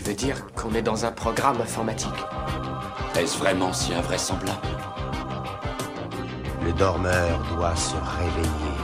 Tu veux dire qu'on est dans un programme informatique Est-ce vraiment si invraisemblable Le dormeur doit se réveiller.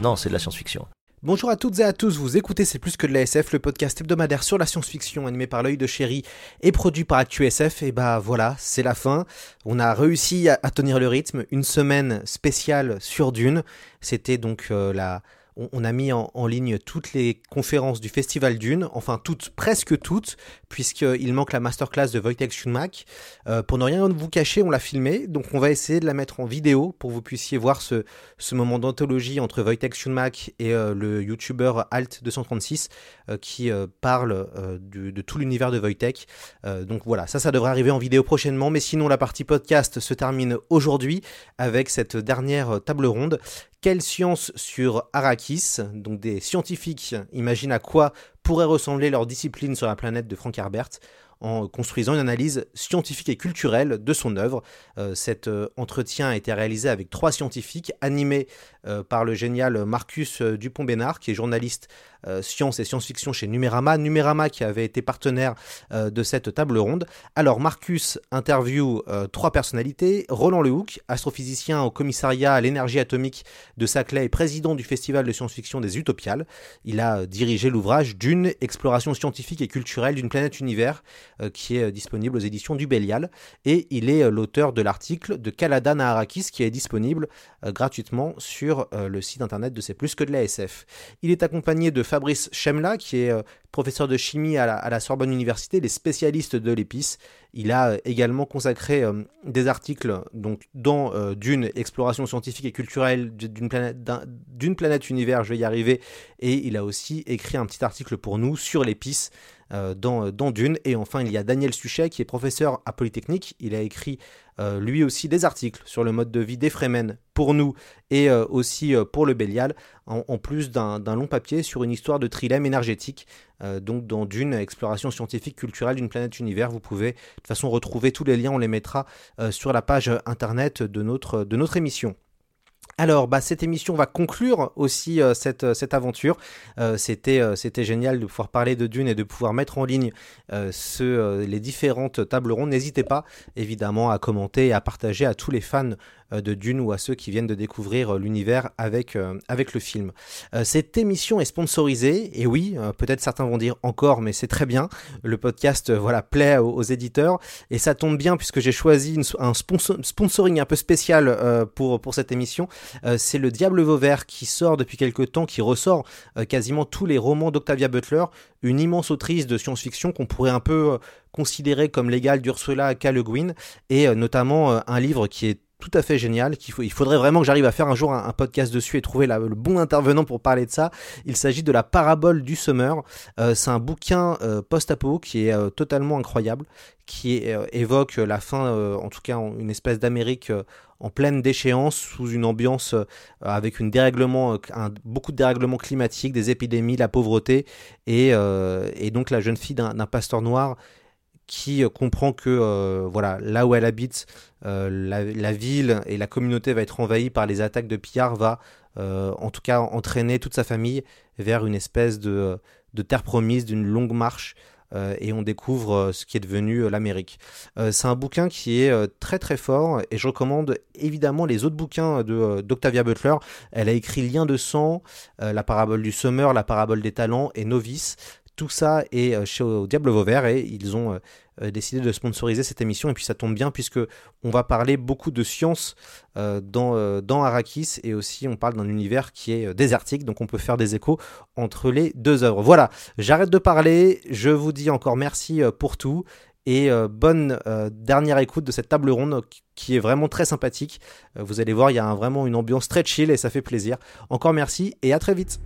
Non, c'est de la science-fiction. Bonjour à toutes et à tous, vous écoutez C'est plus que de la SF, le podcast hebdomadaire sur la science-fiction animé par l'œil de chéri et produit par ActuSF. Et bah voilà, c'est la fin. On a réussi à, tenir le rythme. Une semaine spéciale sur Dune. C'était donc euh, la on, a mis en, ligne toutes les conférences du Festival Dune, enfin toutes, presque toutes, puisqu'il manque la masterclass de Wojtek Schumack. Euh, pour ne rien vous cacher, on l'a filmé, donc on va essayer de la mettre en vidéo pour que vous puissiez voir ce, moment d'anthologie entre Wojtek Schumack et euh, le YouTuber Alt236 euh, qui parle de, tout l'univers de Wojtek. donc voilà, ça, ça devrait arriver en vidéo prochainement, mais sinon la partie podcast se termine aujourd'hui avec cette dernière table ronde quelle science sur Arrakis? Donc des scientifiques imaginent à quoi pourrait ressembler leur discipline sur la planète de Frank Herbert en construisant une analyse scientifique et culturelle de son œuvre. Euh, cet euh, entretien a été réalisé avec trois scientifiques, animés euh, par le génial Marcus Dupont-Bénard, qui est journaliste science et science-fiction chez Numérama. Numérama qui avait été partenaire de cette table ronde. Alors Marcus interview trois personnalités. Roland Lehoucq, astrophysicien au commissariat à l'énergie atomique de Saclay et président du festival de science-fiction des Utopiales. Il a dirigé l'ouvrage D'une exploration scientifique et culturelle d'une planète univers euh, qui est euh, disponible aux éditions du Bélial. Et il est euh, l'autre de l'article de Kaladan à Arrakis qui est disponible gratuitement sur le site internet de C'est plus que de la SF. Il est accompagné de Fabrice Chemla qui est professeur de chimie à la, Sorbonne Université, les spécialistes de l'épice. Il a également consacré des articles dans d'une exploration scientifique et culturelle d'une planète, univers, je vais y arriver, et il a aussi écrit un petit article pour nous sur l'épice euh, dans, dans, Dune. Et enfin, il y a Daniel Suchet qui est professeur à Polytechnique. Il a écrit euh, lui aussi des articles sur le mode de vie des Fremen pour nous et euh, aussi pour le Bélial, en, plus d'un long papier sur une histoire de trilemme énergétique. Donc dans Dune, exploration scientifique culturelle d'une planète univers. Vous pouvez de toute façon retrouver tous les liens, on les mettra sur la page internet de notre, de notre émission. Alors, bah, cette émission va conclure aussi euh, cette, euh, cette, aventure. Euh, c'était, c'était génial de pouvoir parler de Dune et de pouvoir mettre en ligne ce, les différentes tables rondes. N'hésitez pas, évidemment, à commenter et à partager à tous les fans euh, de Dune ou à ceux qui viennent de découvrir euh, l'univers avec, euh, avec le film. cette émission est sponsorisée, et oui, peut-être certains vont dire encore, mais c'est très bien. Le podcast voilà, plaît aux, éditeurs, et ça tombe bien puisque j'ai choisi un sponsoring un peu spécial pour, pour cette émission. c'est Le Diable Vauvert qui sort depuis quelques temps, qui ressort quasiment tous les romans d'Octavia Butler, une immense autrice de science-fiction qu'on pourrait un peu considérer comme l'égale d'Ursula K. Le Guin, et notamment un livre qui est tout à fait génial. Qu'il il faudrait vraiment que j'arrive à faire un jour un, podcast dessus et trouver le bon intervenant pour parler de ça. Il s'agit de la parabole du Summer. Euh, c'est un bouquin euh, post-apo qui est euh, totalement incroyable, qui évoque la fin, en tout cas une espèce d'Amérique en pleine déchéance, sous une ambiance avec beaucoup de dérèglements climatiques, des épidémies, la pauvreté, et, et donc la jeune fille d'un pasteur noir qui comprend que voilà là où elle habite euh, la, ville et la communauté va être envahie par les attaques de pillards, va euh, en tout cas entraîner toute sa famille vers une espèce de, terre promise, d'une longue marche euh, et on découvre ce qui est devenu l'Amérique. c'est un bouquin qui est très très fort et je recommande évidemment les autres bouquins d'Octavia Butler. Elle a écrit Lien de sang, La parabole du Summer, La parabole des talents et Novice. Tout ça est chez au Diable Vauvert et ils ont euh, décidé de sponsoriser cette émission et puis ça tombe bien puisque on va parler beaucoup de science euh, dans, euh, dans Arrakis et aussi on parle d'un univers qui est désertique donc on peut faire des échos entre les deux œuvres. Voilà, j'arrête de parler, je vous dis encore merci pour tout et bonne dernière écoute de cette table ronde qui est vraiment très sympathique. vous allez voir, il y a vraiment une ambiance très chill et ça fait plaisir. Encore merci et à très vite.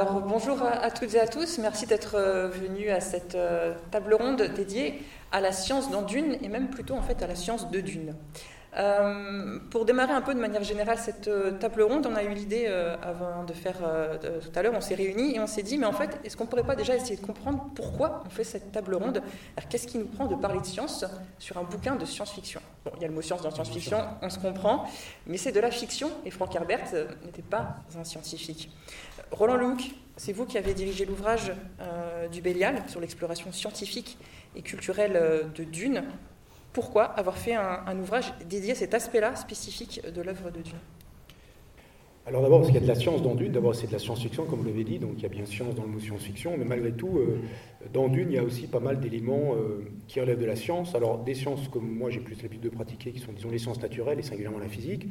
Alors bonjour à, toutes et à tous, merci d'être euh, venus à cette euh, table ronde dédiée à la science dans Dune et même plutôt en fait à la science de Dune. Euh, pour démarrer un peu de manière générale cette euh, table ronde, on a eu l'idée euh, avant de faire tout à l'heure, on s'est réunis et on s'est dit, mais en fait, est-ce qu'on ne pourrait pas déjà essayer de comprendre pourquoi on fait cette table ronde? Qu'est-ce qui nous prend de parler de science sur un bouquin de science-fiction? Bon, il y a le mot science dans science-fiction, on se comprend, mais c'est de la fiction et Frank Herbert n'était pas un scientifique. Roland Luc, c'est vous qui avez dirigé l'ouvrage du Bélial sur l'exploration scientifique et culturelle de Dune pourquoi avoir fait un, ouvrage dédié à cet aspect-là spécifique de l'œuvre de Dune alors d'abord, parce qu'il y a de la science dans Dune, d'abord c'est de la science-fiction, comme vous l'avez dit, donc il y a bien science dans le mot science-fiction, mais malgré tout, euh, dans Dune, il y a aussi pas mal d'éléments euh, qui relèvent de la science. Alors des sciences comme moi j'ai plus l'habitude de pratiquer, qui sont disons les sciences naturelles et singulièrement la physique,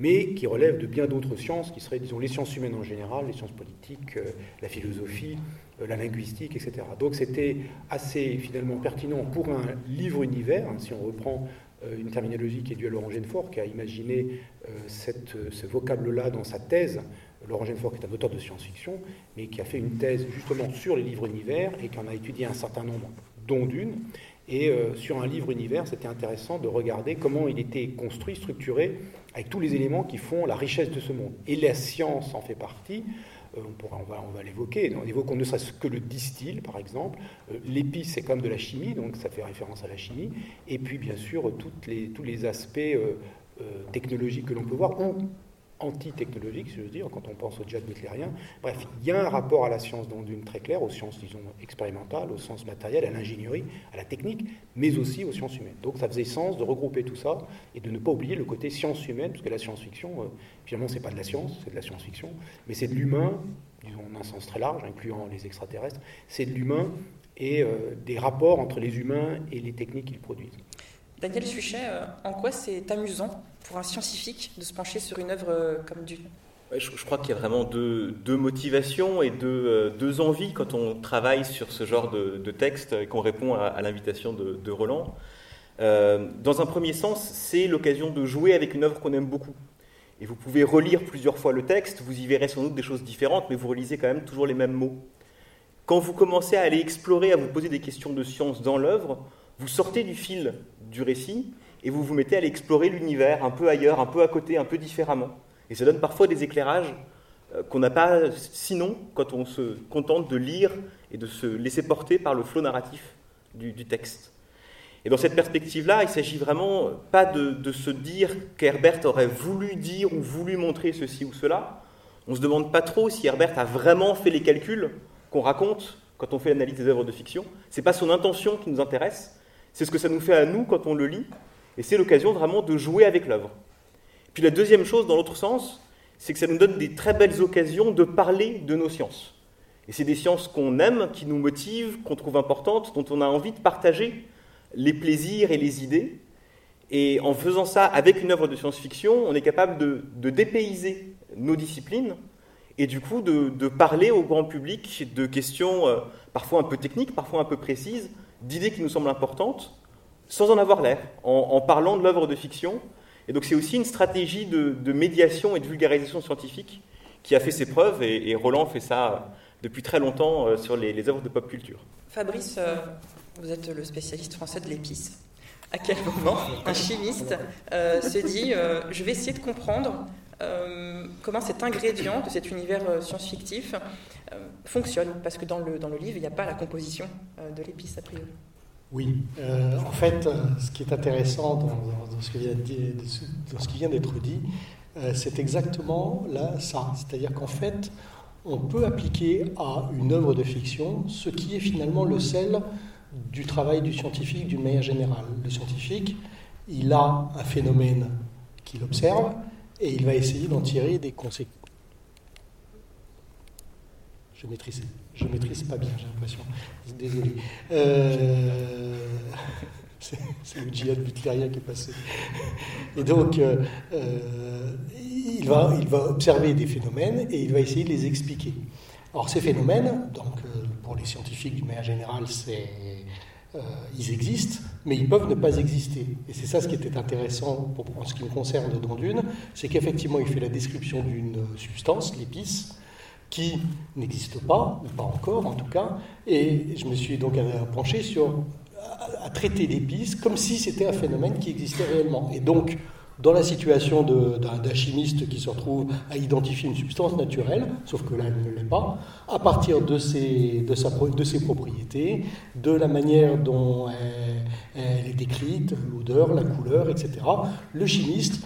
mais qui relèvent de bien d'autres sciences, qui seraient disons les sciences humaines en général, les sciences politiques, euh, la philosophie, euh, la linguistique, etc. Donc c'était assez finalement pertinent pour un livre-univers, hein, si on reprend euh, une terminologie qui est due à Laurent Genefort, qui a imaginé ce vocable-là dans sa thèse. Laurent Genefort est un auteur de science-fiction, mais qui a fait une thèse justement sur les livres-univers et qui en a étudié un certain nombre, dont d'une. Et sur un livre-univers, c'était intéressant de regarder comment il était construit, structuré, avec tous les éléments qui font la richesse de ce monde. Et la science en fait partie. Euh, on, va, l'évoquer. On évoque ne serait-ce que le distil, par exemple. Euh, l'épice, c'est comme de la chimie, donc ça fait référence à la chimie. Et puis, bien sûr, tous les aspects euh, technologiques que l'on peut voir, ou anti-technologique, si je veux dire, quand on pense au jet nucléaire. Bref, il y a un rapport à la science dans d'une très clair, aux sciences, disons, expérimentales, aux sciences matérielles, à l'ingénierie, à la technique, mais aussi aux sciences humaines. Donc ça faisait sens de regrouper tout ça et de ne pas oublier le côté science humaine, parce que la science-fiction, euh, finalement, c'est pas de la science, c'est de la science-fiction, mais c'est de l'humain, disons, en un sens très large, incluant les extraterrestres, c'est de l'humain et euh, des rapports entre les humains et les techniques qu'ils produisent. Daniel Suchet, euh, en quoi c'est amusant pour un scientifique de se pencher sur une œuvre euh, comme Dune? Je, crois qu'il y a vraiment deux, motivations et euh, deux, envies quand on travaille sur ce genre de, texte et qu'on répond à, l'invitation de, Roland. dans un premier sens, c'est l'occasion de jouer avec une œuvre qu'on aime beaucoup. Et vous pouvez relire plusieurs fois le texte, vous y verrez sans doute des choses différentes, mais vous relisez quand même toujours les mêmes mots. Quand vous commencez à aller explorer, à vous poser des questions de science dans l'œuvre, vous sortez du fil du récit et vous vous mettez à l'explorer l'univers un peu ailleurs, un peu à côté, un peu différemment. Et ça donne parfois des éclairages euh, qu'on n'a pas sinon quand on se contente de lire et de se laisser porter par le flot narratif du, texte. Et dans cette perspective-là, il ne s'agit vraiment pas de, de se dire qu'Herbert aurait voulu dire ou voulu montrer ceci ou cela. On ne se demande pas trop si Herbert a vraiment fait les calculs qu'on raconte quand on fait l'analyse des œuvres de fiction. Ce n'est pas son intention qui nous intéresse, c'est ce que ça nous fait à nous quand on le lit, et c'est l'occasion vraiment de jouer avec l'œuvre. Puis la deuxième chose, dans l'autre sens, c'est que ça nous donne des très belles occasions de parler de nos sciences. Et c'est des sciences qu'on aime, qui nous motivent, qu'on trouve importantes, dont on a envie de partager les plaisirs et les idées. Et en faisant ça avec une œuvre de science-fiction, on est capable de, dépayser nos disciplines et du coup de, parler au grand public de questions euh, parfois un peu techniques, parfois un peu précises, d'idées qui nous semblent importantes, sans en avoir l'air, en, parlant de l'œuvre de fiction. Et donc c'est aussi une stratégie de, médiation et de vulgarisation scientifique qui a fait ses preuves, et, Roland fait ça depuis très longtemps euh, sur les, œuvres de pop culture. Fabrice, euh, vous êtes le spécialiste français de l'épice. À quel moment un chimiste euh, se dit je vais essayer de comprendre comment cet ingrédient de cet univers science-fictif fonctionne? Parce que dans le, dans le livre, il n'y a pas la composition de l'épice a priori. Oui, euh, en fait, euh, ce qui est intéressant dans, ce, qui vient d'être dit, euh, c'est exactement là ça. C'est-à-dire qu'en fait, on peut appliquer à une œuvre de fiction ce qui est finalement le sel du travail du scientifique d'une manière générale. Le scientifique, il a un phénomène qu'il observe et il va essayer d'en tirer des conséquences. Je maîtrise je maîtrise pas bien, j'ai l'impression. Désolé. Euh, c'est le djihad butlérien qui est passé. Et donc, euh, euh, il, va, observer des phénomènes et il va essayer de les expliquer. Alors, ces phénomènes, donc, pour les scientifiques d'une manière générale, ils existent, mais ils peuvent ne pas exister. Et c'est ça ce qui était intéressant pour, en ce qui me concerne dans Dune, c'est qu'effectivement il fait la description d'une substance, l'épice, qui n'existe pas, ou pas encore en tout cas, et je me suis donc penché sur à traiter l'épice comme si c'était un phénomène qui existait réellement. Et donc, dans la situation d'un chimiste qui se retrouve à identifier une substance naturelle, sauf que là elle ne l'est pas, à partir de ses, de, ses propriétés, de la manière dont elle, elle est décrite, l'odeur, la couleur, etc., le chimiste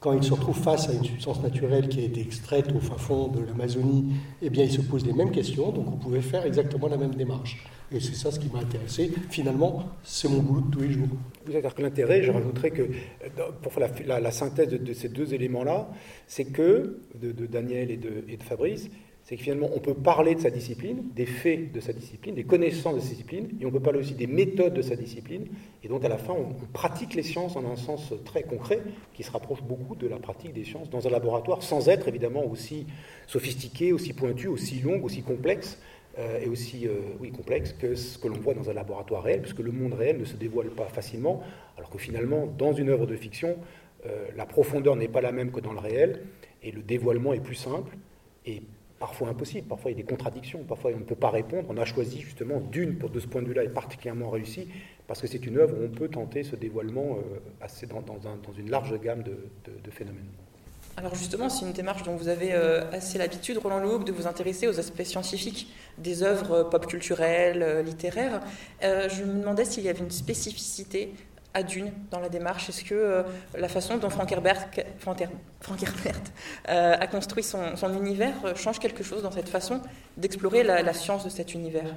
quand il se retrouve face à une substance naturelle qui a été extraite au fin fond de l'Amazonie, eh bien, il se pose les mêmes questions, donc on pouvait faire exactement la même démarche. Et c'est ça ce qui m'a intéressé. Finalement, c'est mon boulot de tous les jours. Que l'intérêt, je rajouterais que, pour faire la, synthèse de, ces deux éléments-là, c'est que, de, Daniel et de Fabrice, c'est que finalement, on peut parler de sa discipline, des faits de sa discipline, des connaissances de sa discipline, et on peut parler aussi des méthodes de sa discipline, et donc à la fin, on, pratique les sciences en un sens très concret, qui se rapproche beaucoup de la pratique des sciences dans un laboratoire, sans être évidemment aussi sophistiqué, aussi pointu, aussi long, aussi complexe, euh, et aussi euh, oui, complexe que ce que l'on voit dans un laboratoire réel, puisque le monde réel ne se dévoile pas facilement, alors que finalement, dans une œuvre de fiction, euh, la profondeur n'est pas la même que dans le réel, et le dévoilement est plus simple, et parfois impossible, parfois il y a des contradictions, parfois on ne peut pas répondre. On a choisi justement d'une, pour de ce point de vue-là, est particulièrement réussi, parce que c'est une œuvre où on peut tenter ce dévoilement euh, assez dans, une large gamme de, phénomènes. Alors justement, c'est une démarche dont vous avez euh, assez l'habitude, Roland Loup, de vous intéresser aux aspects scientifiques des œuvres pop culturelles, euh, littéraires. je me demandais s'il y avait une spécificité à Dune dans la démarche. Est-ce que euh, la façon dont Frank Herbert, euh, a construit son, univers euh, change quelque chose dans cette façon d'explorer la, science de cet univers?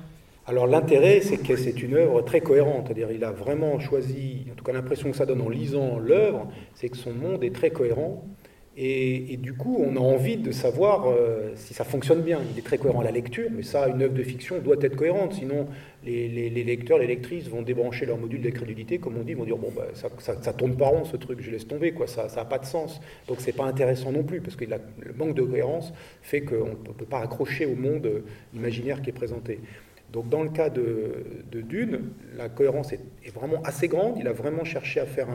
Alors l'intérêt, c'est que c'est une œuvre très cohérente, c'est-à-dire il a vraiment choisi, en tout cas l'impression que ça donne en lisant l'œuvre, c'est que son monde est très cohérent, et, du coup, on a envie de savoir euh, si ça fonctionne bien. Il est très cohérent à la lecture, mais ça, une œuvre de fiction doit être cohérente. Sinon, les, lecteurs, les lectrices vont débrancher leur module d'incrédulité, comme on dit, vont dire bon, bah, ça, ça, tourne pas rond ce truc, je laisse tomber, quoi. Ça n'a pas de sens. Donc, c'est pas intéressant non plus, parce que le manque de cohérence fait qu'on ne peut pas accrocher au monde imaginaire qui est présenté. Donc dans le cas de, Dune, la cohérence est, vraiment assez grande. Il a vraiment cherché à faire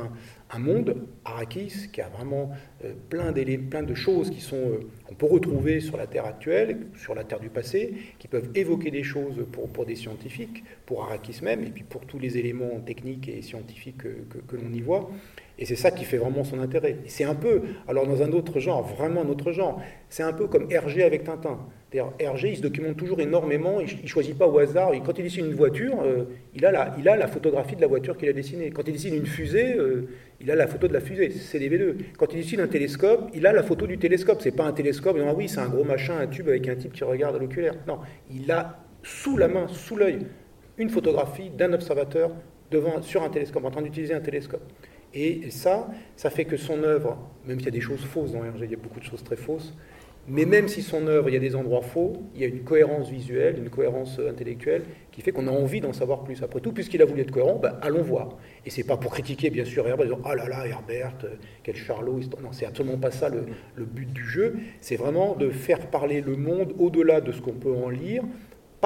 un, monde, Arrakis, qui a vraiment euh, plein, de choses euh, qu'on peut retrouver sur la Terre actuelle, sur la Terre du passé, qui peuvent évoquer des choses pour, des scientifiques, pour Arrakis même, et puis pour tous les éléments techniques et scientifiques que, que l'on y voit. Et c'est ça qui fait vraiment son intérêt. C'est un peu, alors dans un autre genre, vraiment un autre genre, c'est un peu comme Hergé avec Tintin. Hergé, il se documente toujours énormément, il ne choisit pas au hasard. Quand il dessine une voiture, euh, il, a la, photographie de la voiture qu'il a dessinée. Quand il dessine une fusée, euh, il a la photo de la fusée, c'est des V2. Quand il dessine un télescope, il a la photo du télescope. C'est pas un télescope, ah oui, c'est un gros machin, un tube avec un type qui regarde à l'oculaire. Non, il a sous la main, sous l'œil, une photographie d'un observateur devant, sur un télescope, en train d'utiliser un télescope. Et ça, ça fait que son œuvre, même s'il y a des choses fausses dans Hergé, il y a beaucoup de choses très fausses, mais même si son œuvre, il y a des endroits faux, il y a une cohérence visuelle, une cohérence intellectuelle qui fait qu'on a envie d'en savoir plus. Après tout, puisqu'il a voulu être cohérent, ben, allons voir. Et c'est pas pour critiquer, bien sûr, Herbert, disant Ah là là, Herbert, quel charlot. Non, c'est absolument pas ça le but du jeu. C'est vraiment de faire parler le monde au-delà de ce qu'on peut en lire,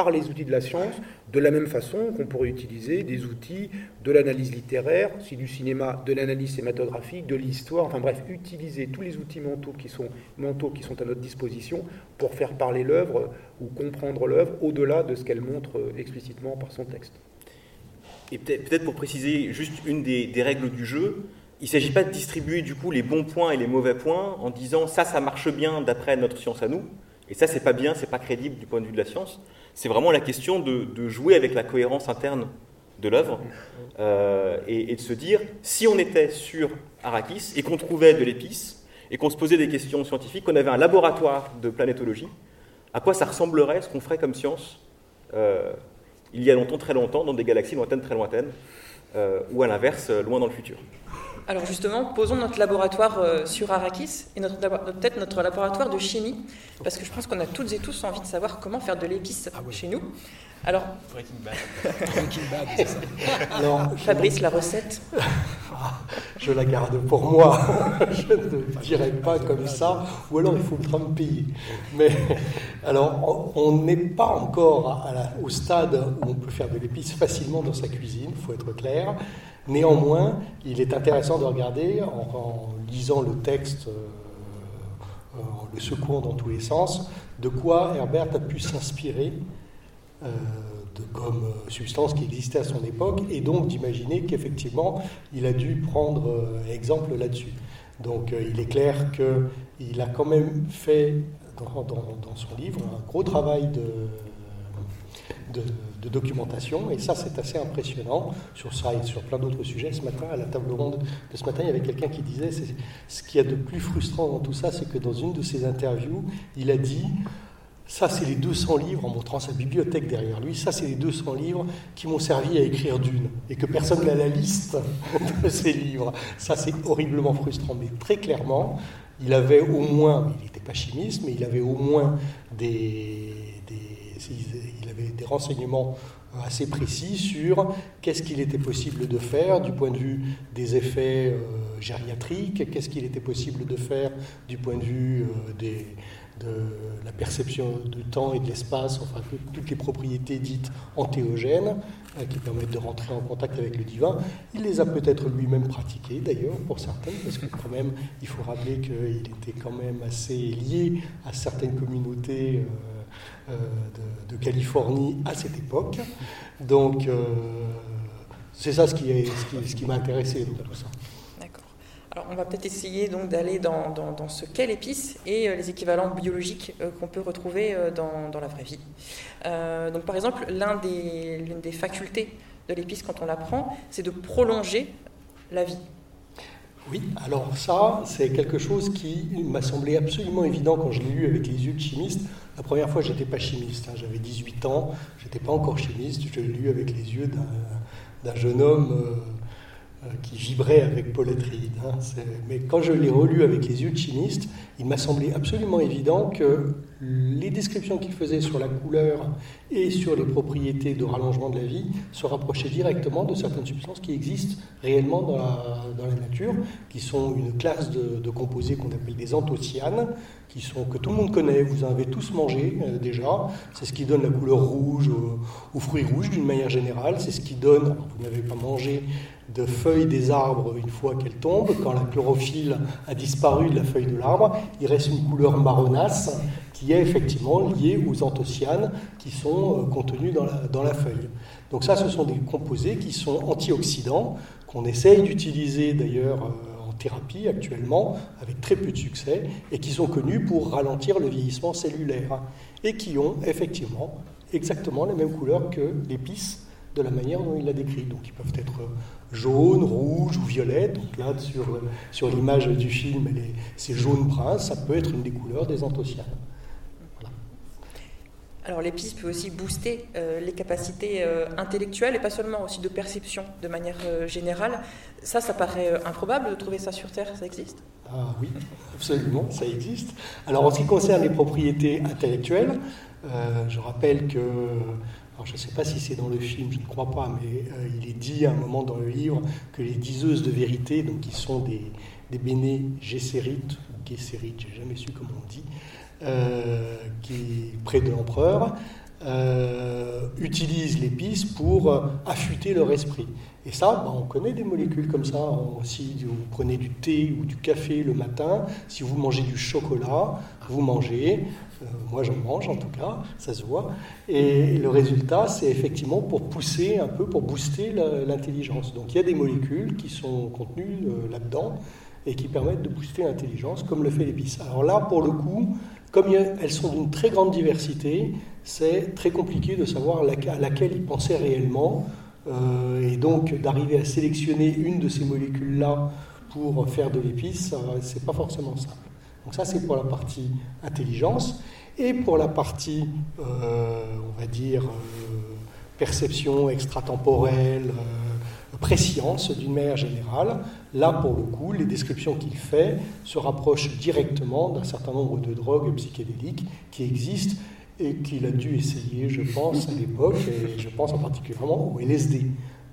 par les outils de la science, de la même façon qu'on pourrait utiliser des outils de l'analyse littéraire, si du cinéma, de l'analyse cinématographique, de l'histoire, enfin bref, utiliser tous les outils mentaux qui sont, mentaux qui sont à notre disposition pour faire parler l'œuvre ou comprendre l'œuvre au-delà de ce qu'elle montre euh, explicitement par son texte. Et peut-être pour préciser juste une des, des règles du jeu, il ne s'agit pas de distribuer du coup les bons points et les mauvais points en disant ça, ça marche bien d'après notre science à nous, et ça, c'est pas bien, c'est pas crédible du point de vue de la science. C'est vraiment la question de, jouer avec la cohérence interne de l'œuvre euh, et, de se dire si on était sur Arrakis et qu'on trouvait de l'épice et qu'on se posait des questions scientifiques, qu'on avait un laboratoire de planétologie, à quoi ça ressemblerait ce qu'on ferait comme science euh, il y a longtemps, très longtemps, dans des galaxies lointaines, très lointaines, euh, ou à l'inverse, loin dans le futur? Alors justement, posons notre laboratoire euh, sur Arrakis et peut-être notre laboratoire de chimie, parce que je pense qu'on a toutes et tous envie de savoir comment faire de l'épice ah chez nous. Alors, Breaking Bad. c'est ça. Fabrice, la recette ah, Je la garde pour moi. je ne dirai pas comme ça, ou alors il faudra me payer. Mais alors, on n'est pas encore au stade où on peut faire de l'épice facilement dans sa cuisine, il faut être clair. Néanmoins, il est intéressant de regarder, en, lisant le texte euh, en le secouant dans tous les sens, de quoi Herbert a pu s'inspirer euh, comme euh, substance qui existait à son époque, et donc d'imaginer qu'effectivement, il a dû prendre euh, exemple là-dessus. Donc il est clair qu'il a quand même fait dans, son livre un gros travail de, de, documentation, et ça c'est assez impressionnant sur ça et sur plein d'autres sujets. Ce matin, à la table ronde de ce matin, il y avait quelqu'un qui disait, ce qu'il y a de plus frustrant dans tout ça, c'est que dans une de ses interviews, il a dit, ça, c'est les 200 livres, en montrant sa bibliothèque derrière lui, ça, c'est les 200 livres qui m'ont servi à écrire Dune, et que personne n'a la liste de ces livres. Ça, c'est horriblement frustrant, mais très clairement, il avait au moins, il n'était pas chimiste, mais il avait au moins des, il avait des renseignements assez précis sur qu'est-ce qu'il était possible de faire du point de vue des effets euh, gériatriques, qu'est-ce qu'il était possible de faire du point de vue euh, de la perception du temps et de l'espace, enfin toutes les propriétés dites antéogènes euh, qui permettent de rentrer en contact avec le divin. Il les a peut-être lui-même pratiquées d'ailleurs pour certaines, parce que quand même il faut rappeler qu'il était quand même assez lié à certaines communautés euh, de, Californie à cette époque. Donc c'est ça ce qui, m'a intéressé dans tout ça. Alors, on va peut-être essayer donc d'aller dans, ce qu'est l'épice et euh, les équivalents biologiques euh, qu'on peut retrouver euh, dans, la vraie vie. donc, par exemple, l'une des, facultés de l'épice quand on l'apprend, c'est de prolonger la vie. Oui, alors ça, c'est quelque chose qui m'a semblé absolument évident quand je l'ai lu avec les yeux de chimiste. La première fois, je n'étais pas chimiste, hein. j'avais 18 ans, je n'étais pas encore chimiste, je l'ai lu avec les yeux d'un jeune homme euh, qui vibrait avec Paul Hein, mais quand je l'ai relu avec les yeux de chimiste, il m'a semblé absolument évident que les descriptions qu'il faisait sur la couleur et sur les propriétés de rallongement de la vie se rapprochaient directement de certaines substances qui existent réellement dans la, nature, qui sont une classe de, de composés qu'on appelle des anthocyanes, qui sont, que tout le monde connaît, vous en avez tous mangé euh, déjà. C'est ce qui donne la couleur rouge aux, fruits rouges d'une manière générale. C'est ce qui donne, vous n'avez pas mangé de feuilles des arbres une fois qu'elles tombent. Quand la chlorophylle a disparu de la feuille de l'arbre, il reste une couleur marronasse qui est effectivement liée aux anthocyanes qui sont euh, contenus dans la, dans la feuille. Donc ça, ce sont des composés qui sont antioxydants, qu'on essaye d'utiliser d'ailleurs euh, en thérapie actuellement, avec très peu de succès, et qui sont connus pour ralentir le vieillissement cellulaire, et qui ont effectivement exactement la même couleur que l'épice de la manière dont il l'a décrit. Donc ils peuvent être jaune, rouge ou violet. Donc là, sur, sur l'image du film, c'est jaune-brun. Ça peut être une des couleurs des anthocyanes. Alors l'épice peut aussi booster euh, les capacités euh, intellectuelles et pas seulement aussi de perception de manière euh, générale. Ça, ça paraît improbable de trouver ça sur Terre, ça existe? Ah oui, absolument, ça existe. Alors en ce qui concerne les propriétés intellectuelles, je rappelle que je ne sais pas si c'est dans le film, je ne crois pas, mais euh, il est dit à un moment dans le livre que les diseuses de vérité, donc qui sont des, des béné gessérites, ou gessérites, j'ai jamais su comment on dit, euh, qui près de l'empereur, euh, utilisent l'épice pour affûter leur esprit. Et ça, bah, on connaît des molécules comme ça. Si vous prenez du thé ou du café le matin, si vous mangez du chocolat, vous mangez. Euh, moi, j'en mange en tout cas, ça se voit. Et le résultat, c'est effectivement pour pousser un peu, pour booster l'intelligence. Donc il y a des molécules qui sont contenues euh, là-dedans et qui permettent de booster l'intelligence, comme le fait l'épice. Alors là, pour le coup, comme elles sont d'une très grande diversité, c'est très compliqué de savoir à laquelle ils pensaient réellement. Euh, et donc d'arriver à sélectionner une de ces molécules-là pour faire de l'épice, c'est pas forcément simple. Donc ça, c'est pour la partie intelligence. Et pour la partie, euh, on va dire, euh, perception extratemporelle, euh, préscience d'une manière générale, là, pour le coup, les descriptions qu'il fait se rapprochent directement d'un certain nombre de drogues psychédéliques qui existent et qu'il a dû essayer, je pense, à l'époque, et je pense en particulièrement au LSD.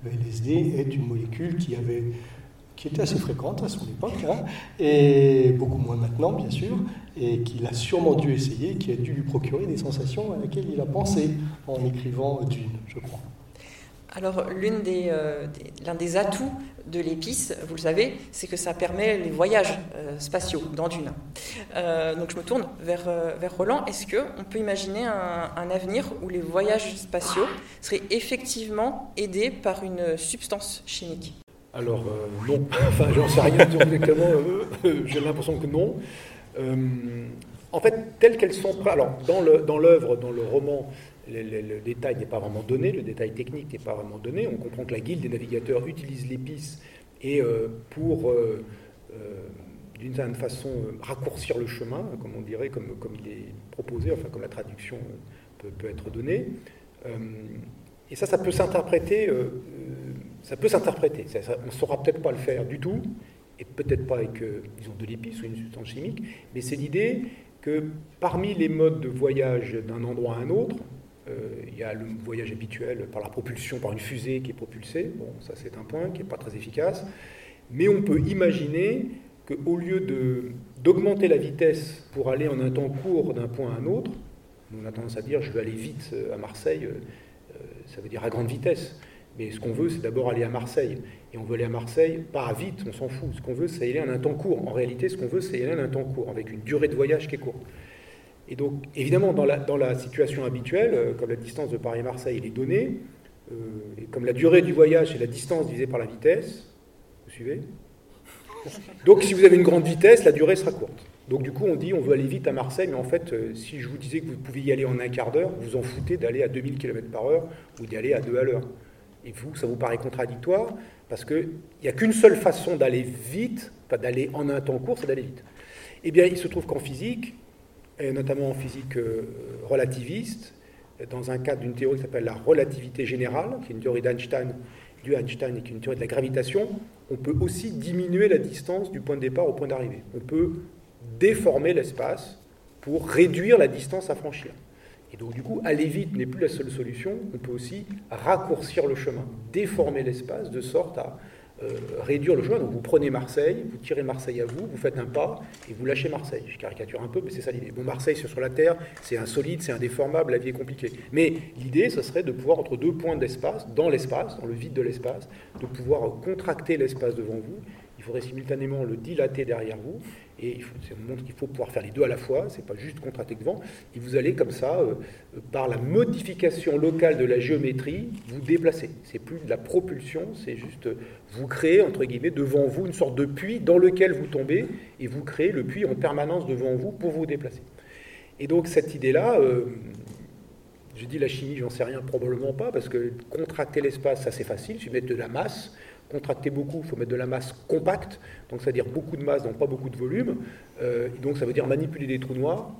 Le LSD est une molécule qui avait qui était assez fréquente à son époque, hein, et beaucoup moins maintenant, bien sûr, et qu'il a sûrement dû essayer, qui a dû lui procurer des sensations à laquelle il a pensé en écrivant Dune, je crois. alors, l'une des, euh, l'un des atouts de l'épice, vous le savez, c'est que ça permet les voyages euh, spatiaux dans Dune. Euh, donc, je me tourne vers, euh, vers Roland. Est-ce qu'on peut imaginer un, un avenir où les voyages spatiaux seraient effectivement aidés par une substance chimique? Alors, euh, non. enfin, j'en sais rien exactement. J'ai l'impression que non. En fait, telles qu'elles sont. Alors, dans le- dans l'œuvre, dans, le roman, le, détail n'est pas vraiment donné, le détail technique n'est pas vraiment donné. On comprend que la guilde des navigateurs utilise l'épice et euh, pour, euh, euh, d'une certaine façon, raccourcir le chemin, comme on dirait, comme, il est proposé, enfin, comme la traduction peut, être donnée. Et ça, ça peut s'interpréter. ça peut s'interpréter. On ne saura peut-être pas le faire du tout, et peut-être pas avec, disons, de l'épice ou une substance chimique, mais c'est l'idée que parmi les modes de voyage d'un endroit à un autre, il y a le voyage habituel par la propulsion, par une fusée qui est propulsée. Bon, ça c'est un point qui n'est pas très efficace. Mais on peut imaginer qu'au lieu d'augmenter la vitesse pour aller en un temps court d'un point à un autre, on a tendance à dire je vais aller vite euh, à Marseille, euh, euh, ça veut dire à grande vitesse. Mais ce qu'on veut, c'est d'abord aller à Marseille. Et on veut aller à Marseille, pas vite, on s'en fout. Ce qu'on veut, c'est aller en un temps court. En réalité, ce qu'on veut, c'est aller en un temps court, avec une durée de voyage qui est courte. Et donc, évidemment, dans la, dans la situation habituelle, euh, comme la distance de Paris-Marseille est donnée, euh, et comme la durée du voyage est la distance divisée par la vitesse, vous suivez? Donc, si vous avez une grande vitesse, la durée sera courte. Donc, du coup, on dit on veut aller vite à Marseille, mais en fait, euh, si je vous disais que vous pouviez y aller en un quart d'heure, vous en foutez d'aller à 2000 km par heure ou d'y aller à 2 à l'heure. Et vous, ça vous paraît contradictoire parce qu'il n'y a qu'une seule façon d'aller vite, pas d'aller en un temps court, c'est d'aller vite. Eh bien, il se trouve qu'en physique, notamment en physique euh, relativiste, dans un cadre d'une théorie qui s'appelle la relativité générale, qui est une théorie d'Einstein, du Einstein et qui est une théorie de la gravitation, on peut aussi diminuer la distance du point de départ au point d'arrivée. On peut déformer l'espace pour réduire la distance à franchir. Et donc, du coup, aller vite n'est plus la seule solution. On peut aussi raccourcir le chemin, déformer l'espace de sorte à euh, réduire le chemin. Donc, vous prenez Marseille, vous tirez Marseille à vous, vous faites un pas et vous lâchez Marseille. Je caricature un peu, mais c'est ça l'idée. Bon, Marseille, c'est sur la Terre, c'est insolite, c'est indéformable, la vie est compliquée. Mais l'idée, ce serait de pouvoir, entre deux points d'espace, dans l'espace, dans le vide de l'espace, de pouvoir contracter l'espace devant vous. Faudrait simultanément le dilater derrière vous. Et il faut, montre qu'il faut pouvoir faire les deux à la fois, c'est pas juste contracter devant. Et vous allez comme ça, euh, euh, par la modification locale de la géométrie, vous déplacer. C'est plus de la propulsion, c'est juste euh, vous créez, entre guillemets, devant vous une sorte de puits dans lequel vous tombez, et vous créez le puits en permanence devant vous pour vous déplacer. Et donc cette idée-là, j'ai dit la chimie, j'en sais rien, probablement pas, parce que contracter l'espace, ça c'est facile, de mettre de la masse. Contracter beaucoup, il faut mettre de la masse compacte, donc c'est-à-dire beaucoup de masse dans pas beaucoup de volume. Euh, donc ça veut dire manipuler des trous noirs.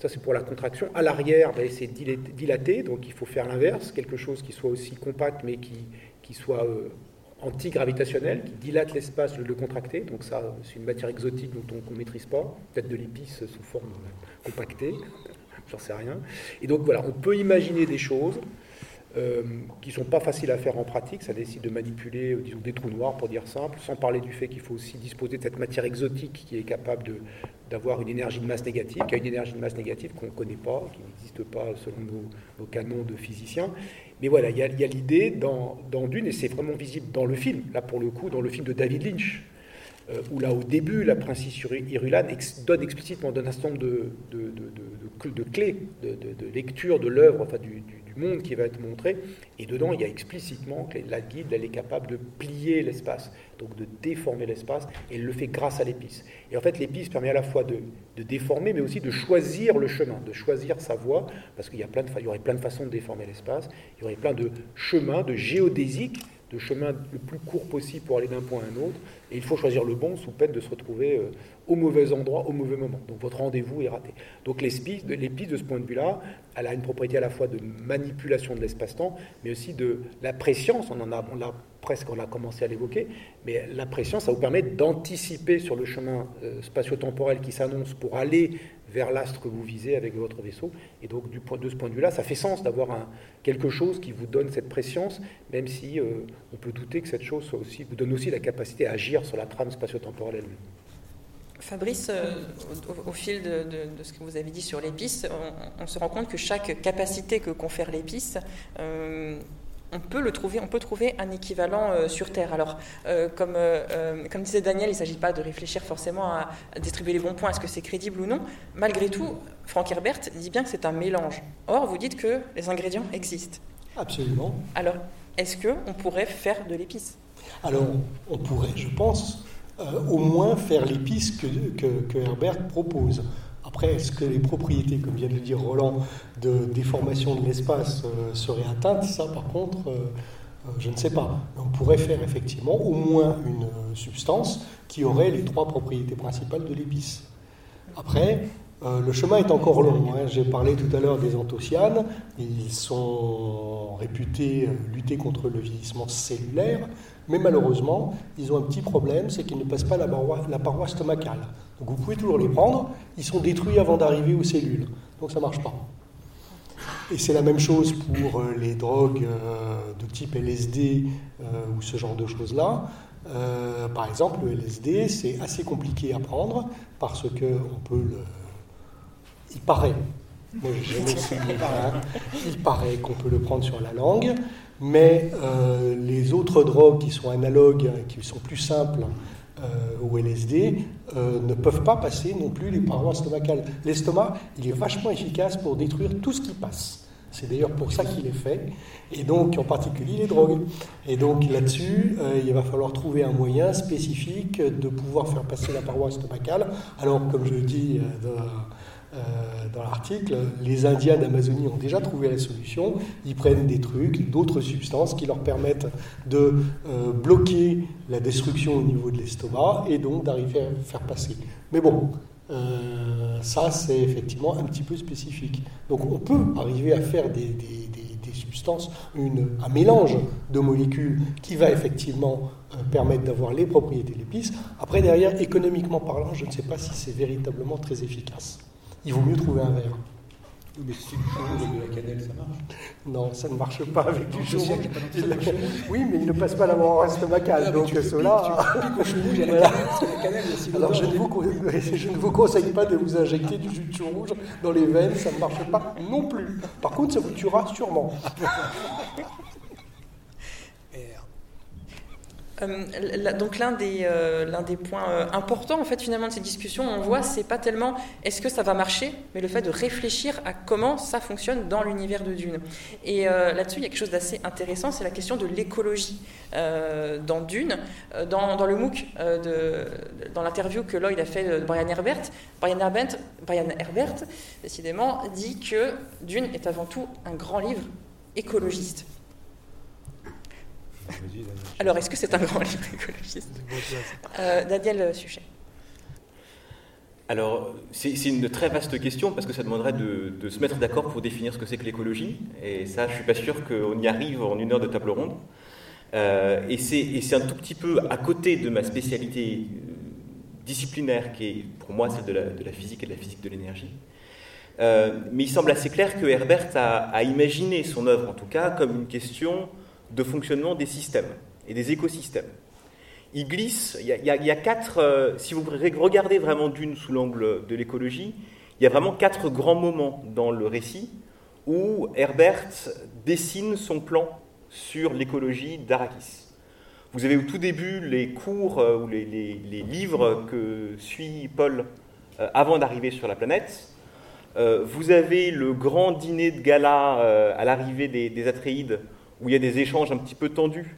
Ça c'est pour la contraction. À l'arrière, ben, c'est dilaté, donc il faut faire l'inverse, quelque chose qui soit aussi compact mais qui, qui soit euh, antigravitationnel, qui dilate l'espace au lieu de le contracter. Donc ça, c'est une matière exotique dont on ne maîtrise pas, peut-être de l'épice sous forme euh, compactée, j'en sais rien. Et donc voilà, on peut imaginer des choses euh, qui ne sont pas faciles à faire en pratique. Ça décide de manipuler, euh, disons, des trous noirs, pour dire simple, sans parler du fait qu'il faut aussi disposer de cette matière exotique qui est capable d'avoir une énergie de masse négative, qui a une énergie de masse négative qu'on ne connaît pas, qui n'existe pas selon nos, canons de physiciens. Mais voilà, il y a, l'idée dans, dans, Dune, et c'est vraiment visible dans le film, là pour le coup, dans le film de David Lynch, euh, où là au début, la princesse Irulan donne explicitement, donne un certain nombre de, de, de, clés de, lecture de l'œuvre, enfin du monde qui va être montré, et dedans il y a explicitement que la guide elle est capable de plier l'espace, donc de déformer l'espace, et elle le fait grâce à l'épice. Et en fait l'épice permet à la fois de, de, déformer, mais aussi de choisir le chemin, de choisir sa voie, parce qu'il y, a plein de, y aurait plein de façons de déformer l'espace, il y aurait plein de chemins, de géodésiques, de chemin le plus court possible pour aller d'un point à un autre, et il faut choisir le bon sous peine de se retrouver euh, au mauvais endroit, au mauvais moment. Donc votre rendez-vous est raté. Donc l'épice, de ce point de vue-là, elle a une propriété à la fois de manipulation de l'espace-temps, mais aussi de la préscience, on en a, on presque, on a commencé à l'évoquer, mais la préscience, ça vous permet d'anticiper sur le chemin euh, spatio-temporel qui s'annonce pour aller vers l'astre que vous visez avec votre vaisseau. Et donc, de ce point de vue-là, ça fait sens d'avoir quelque chose qui vous donne cette préscience, même si euh, on peut douter que cette chose vous donne aussi la capacité à agir sur la trame spatio-temporelle. Fabrice, euh, au, fil de, ce que vous avez dit sur l'épice, on, on, se rend compte que chaque capacité que confère l'épice euh, on peut le trouver, on peut trouver un équivalent euh, sur Terre. Alors, euh, comme, euh, comme disait Daniel, il ne s'agit pas de réfléchir forcément à, à distribuer les bons points, est-ce que c'est crédible ou non. Malgré tout, Franck Herbert dit bien que c'est un mélange. Or, vous dites que les ingrédients existent. Absolument. Alors, est-ce qu'on pourrait faire de l'épice? Alors, on pourrait, je pense, au moins faire l'épice que, que, que Herbert propose. Après, est-ce que les propriétés, comme vient de le dire Roland, de déformation de l'espace euh, seraient atteintes Ça, par contre, euh, euh, je ne sais pas. On pourrait faire effectivement au moins une substance qui aurait les trois propriétés principales de l'épice. Après, le chemin est encore long. hein. J'ai parlé tout à l'heure des anthocyanes. Ils sont réputés lutter contre le vieillissement cellulaire, mais malheureusement, ils ont un petit problème, c'est qu'ils ne passent pas la paroi, stomacale. Donc vous pouvez toujours les prendre, ils sont détruits avant d'arriver aux cellules. Donc ça ne marche pas. Et c'est la même chose pour euh, les drogues euh, de type LSD euh, ou ce genre de choses-là. Par exemple, le LSD, c'est assez compliqué à prendre parce que on peut le. Il paraît. Moi, j'ai jamais essayé, hein. Il paraît qu'on peut le prendre sur la langue, mais euh, les autres drogues qui sont analogues, qui sont plus simples euh, au LSD, euh, ne peuvent pas passer non plus les parois stomacales. L'estomac, il est vachement efficace pour détruire tout ce qui passe. C'est d'ailleurs pour ça qu'il est fait, et donc en particulier les drogues. Et donc là-dessus, euh, il va falloir trouver un moyen spécifique de pouvoir faire passer la paroi stomacale. Alors, comme je le dis euh, dans l'article, les Indiens d'Amazonie ont déjà trouvé la solution. Ils prennent des trucs, d'autres substances qui leur permettent de euh, bloquer la destruction au niveau de l'estomac et donc d'arriver à faire passer. Mais bon, euh, ça, c'est effectivement un petit peu spécifique. Donc on peut arriver à faire des, substances, une- un mélange de molécules qui va effectivement permettre d'avoir les propriétés de l'épice. Après, derrière, économiquement parlant, je ne sais pas si c'est véritablement très efficace. Il vaut mieux trouver un verre. Mais si avec de la cannelle, ça marche. Non, ça ne marche pas avec du chou rouge. Oui, mais il ne passe pas la membrane stomacale. Ah, donc tu- cela. tu piques au chou rouge et à la Voilà. cannelle, parce que la cannelle, il y a si Alors je ne, vous, con- je ne vous conseille pas de vous injecter du jus de chou rouge dans les veines, ça ne marche pas non plus. Par contre, ça vous tuera sûrement. Euh, la- donc l'un des, euh, points euh, importants en fait finalement de cette discussion, on voit, c'est pas tellement est-ce que ça va marcher, mais le fait de réfléchir à comment ça fonctionne dans l'univers de Dune. Et euh, là-dessus, il y a quelque chose d'assez intéressant, c'est la question de l'écologie euh, dans Dune. Euh, Dans, le MOOC, euh, dans l'interview que Lloyd a fait de Brian Herbert, Brian Herbert, Brian Herbert, décidément, dit que Dune est avant tout un grand livre écologiste. Alors, est-ce que c'est un grand livre écologiste Euh, Daniel Suchet. Alors, c'est une très vaste question parce que ça demanderait de, de se mettre d'accord pour définir ce que c'est que l'écologie. Et ça, je suis pas sûr qu'on y arrive en une heure de table ronde. Euh, et c'est un tout petit peu à côté de ma spécialité euh, disciplinaire qui est pour moi celle de la, de la physique et de la physique de l'énergie. Euh, mais il semble assez clair que Herbert a, a imaginé son œuvre, en tout cas, comme une question de fonctionnement des systèmes et des écosystèmes. Il glisse, il y a, quatre, euh, si vous regardez vraiment d'une sous l'angle de l'écologie, il y a vraiment quatre grands moments dans le récit où Herbert dessine son plan sur l'écologie d'Arakis. Vous avez au tout début les cours euh, ou les, livres que suit Paul euh, avant d'arriver sur la planète. Vous avez le grand dîner de gala à l'arrivée des, des Atréides, où il y a des échanges un petit peu tendus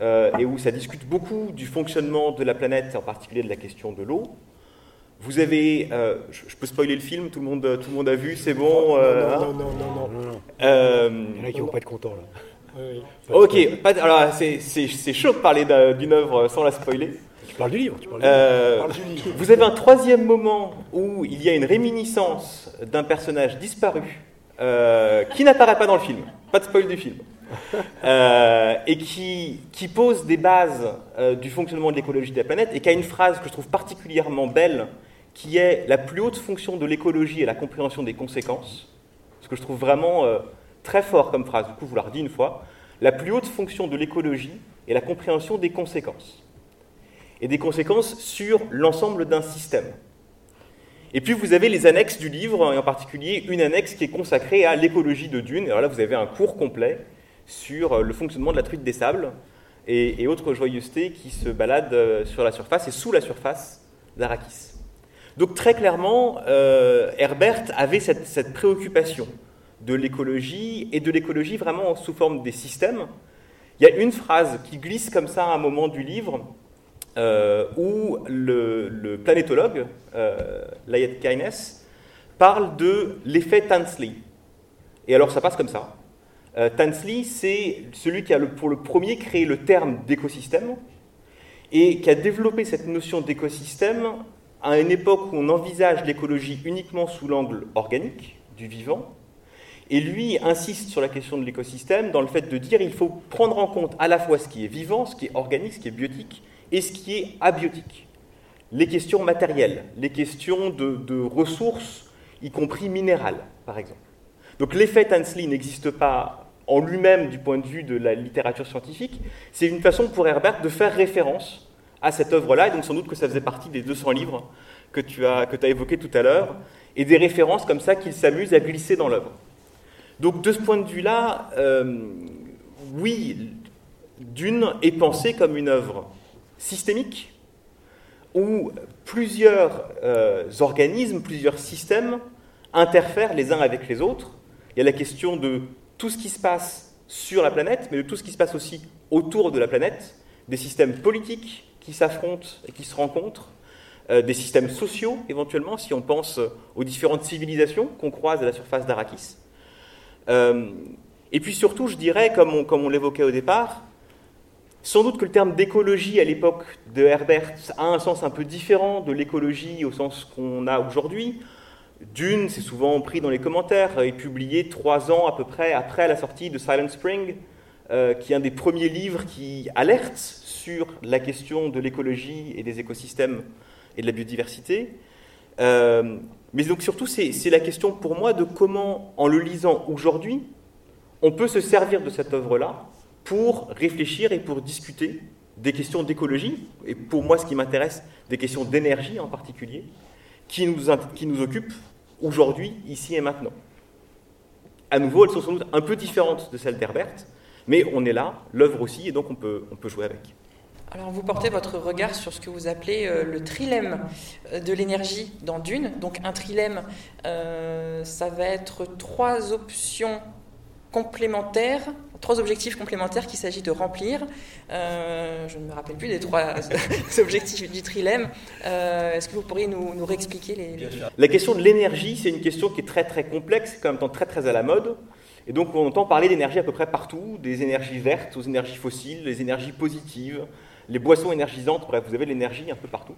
euh, et où ça discute beaucoup du fonctionnement de la planète, en particulier de la question de l'eau. Vous avez, euh, je, je peux spoiler le film, tout le monde, tout le monde a vu, c'est bon. euh, non, non, non, non, non, non. Euh, Il y en a qui vont pas être contents, là. Oui, oui. Ok, pas alors c'est- c'est c'est chaud de parler d'un- d'une œuvre sans la spoiler. Tu parles du livre, tu parles du Euh, Parle du livre. vous avez un troisième moment où il y a une réminiscence d'un personnage disparu euh, qui n'apparaît pas dans le film, pas de spoil du film, euh, et qui, pose des bases euh, du fonctionnement de l'écologie de la planète et qui a une phrase que je trouve particulièrement belle qui est la plus haute fonction de l'écologie est la compréhension des conséquences, ce que je trouve vraiment euh, très fort comme phrase, du coup je vous la redis une fois, la plus haute fonction de l'écologie est la compréhension des conséquences et des conséquences sur l'ensemble d'un système. Et puis vous avez les annexes du livre, et en particulier une annexe qui est consacrée à l'écologie de Dune. Alors là, vous avez un cours complet sur le fonctionnement de la truite des sables et, autres joyeusetés qui se baladent sur la surface et sous la surface d'Arakis. Donc très clairement, Herbert avait cette, préoccupation de l'écologie et de l'écologie vraiment sous forme des systèmes. Il y a une phrase qui glisse comme ça à un moment du livre euh, où le, planétologue, euh, Layet Keynes, parle de l'effet Tansley. Et alors ça passe comme ça. Euh, Tansley, c'est celui qui a pour le premier créé le terme d'écosystème et qui a développé cette notion d'écosystème à une époque où on envisage l'écologie uniquement sous l'angle organique, du vivant, et lui insiste sur la question de l'écosystème dans le fait de dire qu'il faut prendre en compte à la fois ce qui est vivant, ce qui est organique, ce qui est biotique, et ce qui est abiotique. Les questions matérielles, les questions de, ressources, y compris minérales, par exemple. Donc l'effet Tansley n'existe pas en lui-même du point de vue de la littérature scientifique, c'est une façon pour Herbert de faire référence à cette œuvre-là, et donc sans doute que ça faisait partie des 200 livres que tu as, évoqués tout à l'heure, et des références comme ça qu'il s'amuse à glisser dans l'œuvre. Donc de ce point de vue-là, euh, oui, Dune est pensée comme une œuvre systémique où plusieurs euh, organismes, plusieurs systèmes interfèrent les uns avec les autres. Il y a la question de tout ce qui se passe sur la planète, mais de tout ce qui se passe aussi autour de la planète, des systèmes politiques qui s'affrontent et qui se rencontrent, euh, des systèmes sociaux éventuellement, si on pense aux différentes civilisations qu'on croise à la surface d'Arakis. Euh, et puis surtout, je dirais, comme on, comme on l'évoquait au départ, sans doute que le terme d'écologie à l'époque de Herbert a un sens un peu différent de l'écologie au sens qu'on a aujourd'hui. Dune, c'est souvent pris dans les commentaires, est publié trois ans à peu près après la sortie de Silent Spring, euh, qui est un des premiers livres qui alerte sur la question de l'écologie et des écosystèmes et de la biodiversité. Euh, mais donc surtout, c'est la question pour moi de comment, en le lisant aujourd'hui, on peut se servir de cette œuvre-là pour réfléchir et pour discuter des questions d'écologie, et pour moi ce qui m'intéresse, des questions d'énergie en particulier, qui nous, qui nous occupent aujourd'hui, ici et maintenant. À nouveau, elles sont sans doute un peu différentes de celles d'Herbert, mais on est là, l'œuvre aussi, et donc on peut, on peut jouer avec. Alors vous portez votre regard sur ce que vous appelez euh, le trilemme euh, de l'énergie dans Dune. Donc un trilemme, euh, ça va être trois options complémentaires, trois objectifs complémentaires qu'il s'agit de remplir. je ne me rappelle plus des trois objectifs du trilemme. Est-ce que vous pourriez nous, nous réexpliquer les... La question de l'énergie, c'est une question qui est très très complexe, quand même temps très très à la mode. Et donc on entend parler d'énergie à peu près partout, des énergies vertes aux énergies fossiles, les énergies positives, les boissons énergisantes, bref, vous avez l'énergie un peu partout.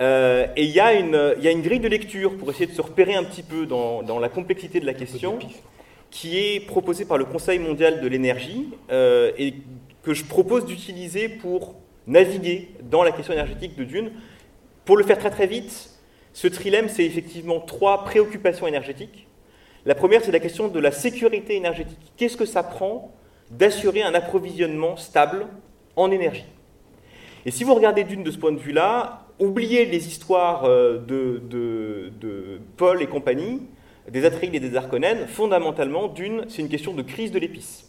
Euh, et il y, a une grille de lecture pour essayer de se repérer un petit peu dans, la complexité de la question, qui est proposée par le Conseil mondial de l'énergie euh, et que je propose d'utiliser pour naviguer dans la question énergétique de Dune. Pour le faire très très vite, ce trilemme, c'est effectivement trois préoccupations énergétiques. La première, c'est la question de la sécurité énergétique. Qu'est-ce que ça prend d'assurer un approvisionnement stable en énergie? Et si vous regardez Dune de ce point de vue-là, oubliez les histoires euh, de, Paul et compagnie, des Atreides et des Harkonnen, fondamentalement, Dune, c'est une question de crise de l'épice.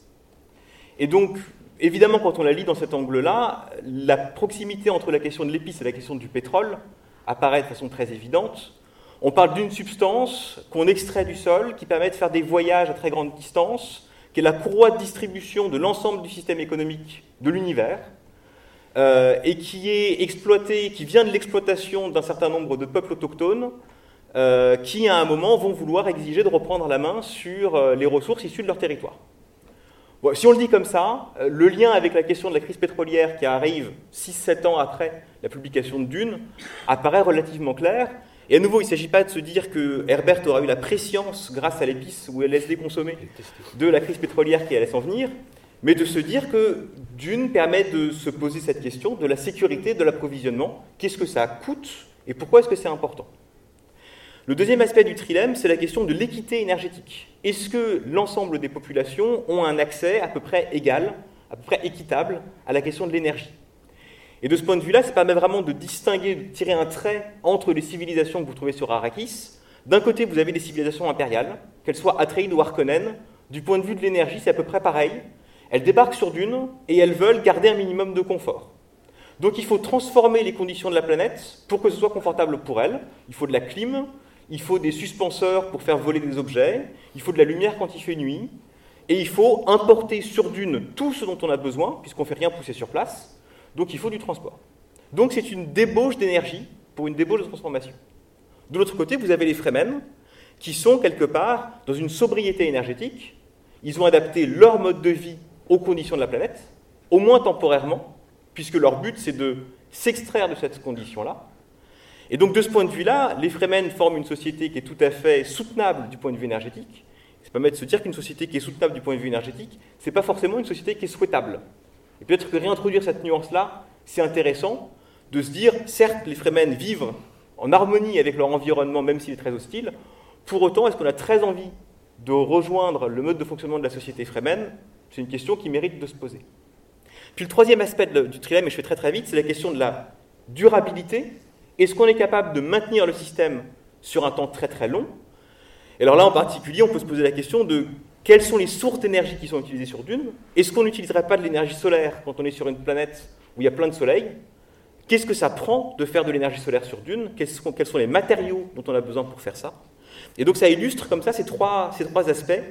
Et donc, évidemment, quand on la lit dans cet angle-là, la proximité entre la question de l'épice et la question du pétrole apparaît de façon très évidente. On parle d'une substance qu'on extrait du sol, qui permet de faire des voyages à très grande distance, qui est la courroie de distribution de l'ensemble du système économique de l'univers, euh, et qui est exploité, qui vient de l'exploitation d'un certain nombre de peuples autochtones, euh, qui à un moment vont vouloir exiger de reprendre la main sur euh, les ressources issues de leur territoire. si on le dit comme ça, le lien avec la question de la crise pétrolière qui arrive 6-7 ans après la publication de Dune apparaît relativement clair. Et à nouveau, il ne s'agit pas de se dire que Herbert aura eu la préscience, grâce à l'épice ou LSD consommé, de la crise pétrolière qui allait s'en venir, mais de se dire que Dune permet de se poser cette question de la sécurité de l'approvisionnement. Qu'est-ce que ça coûte et pourquoi est-ce que c'est important? Le deuxième aspect du trilemme, c'est la question de l'équité énergétique. Est-ce que l'ensemble des populations ont un accès à peu près égal, à peu près équitable à la question de l'énergie? Et de ce point de vue-là, ça permet vraiment de distinguer, de tirer un trait entre les civilisations que vous trouvez sur Arrakis. D'un côté, vous avez des civilisations impériales, qu'elles soient Atreides ou Harkonnen. Du point de vue de l'énergie, c'est à peu près pareil. elles débarquent sur Dune et elles veulent garder un minimum de confort. Donc il faut transformer les conditions de la planète pour que ce soit confortable pour elles. Il faut de la clim, il faut des suspenseurs pour faire voler des objets, il faut de la lumière quand il fait nuit, et il faut importer sur Dune tout ce dont on a besoin, puisqu'on ne fait rien pousser sur place, donc il faut du transport. Donc c'est une débauche d'énergie pour une débauche de transformation. De l'autre côté, vous avez les Fremen, qui sont quelque part dans une sobriété énergétique. Ils ont adapté leur mode de vie aux conditions de la planète, au moins temporairement, puisque leur but c'est de s'extraire de cette condition-là. Et donc de ce point de vue-là, les Fremen forment une société qui est tout à fait soutenable du point de vue énergétique. Ça permet de se dire qu'une société qui est soutenable du point de vue énergétique, ce n'est pas forcément une société qui est souhaitable. Et peut-être que réintroduire cette nuance-là, c'est intéressant de se dire, certes, les Fremen vivent en harmonie avec leur environnement, même s'il est très hostile. Pour autant, est-ce qu'on a très envie de rejoindre le mode de fonctionnement de la société Fremen? C'est une question qui mérite de se poser. Puis le troisième aspect du trilemme, et je fais très très vite, c'est la question de la durabilité. Est-ce qu'on est capable de maintenir le système sur un temps très très long? Et alors là, en particulier, on peut se poser la question de quelles sont les sources d'énergie qui sont utilisées sur Dune? Est-ce qu'on n'utiliserait pas de l'énergie solaire quand on est sur une planète où il y a plein de soleil? Qu'est-ce que ça prend de faire de l'énergie solaire sur Dune? Quels sont, les matériaux dont on a besoin pour faire ça? Et donc ça illustre comme ça ces trois, ces trois aspects.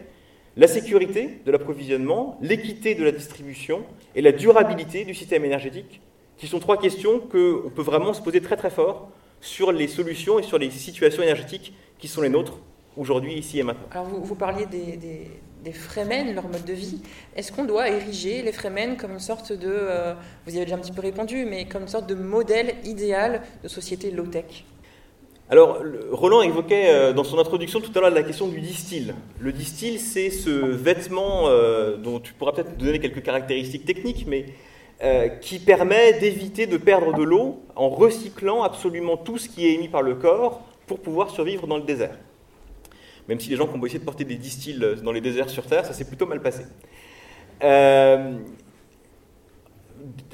La sécurité de l'approvisionnement, l'équité de la distribution et la durabilité du système énergétique, qui sont trois questions qu'on peut vraiment se poser très très fort sur les solutions et sur les situations énergétiques qui sont les nôtres aujourd'hui, ici et maintenant. Alors vous, vous parliez des, des, des, Fremen, leur mode de vie. Est-ce qu'on doit ériger les Fremen comme une sorte de, euh, vous y avez déjà un petit peu répondu, mais comme une sorte de modèle idéal de société low-tech? Alors, Roland évoquait euh, dans son introduction tout à l'heure la question du distil. Le distil, c'est ce vêtement euh, dont tu pourras peut-être donner quelques caractéristiques techniques, mais euh, qui permet d'éviter de perdre de l'eau en recyclant absolument tout ce qui est émis par le corps pour pouvoir survivre dans le désert. Même si les gens qui ont essayé de porter des distils dans les déserts sur Terre, ça s'est plutôt mal passé.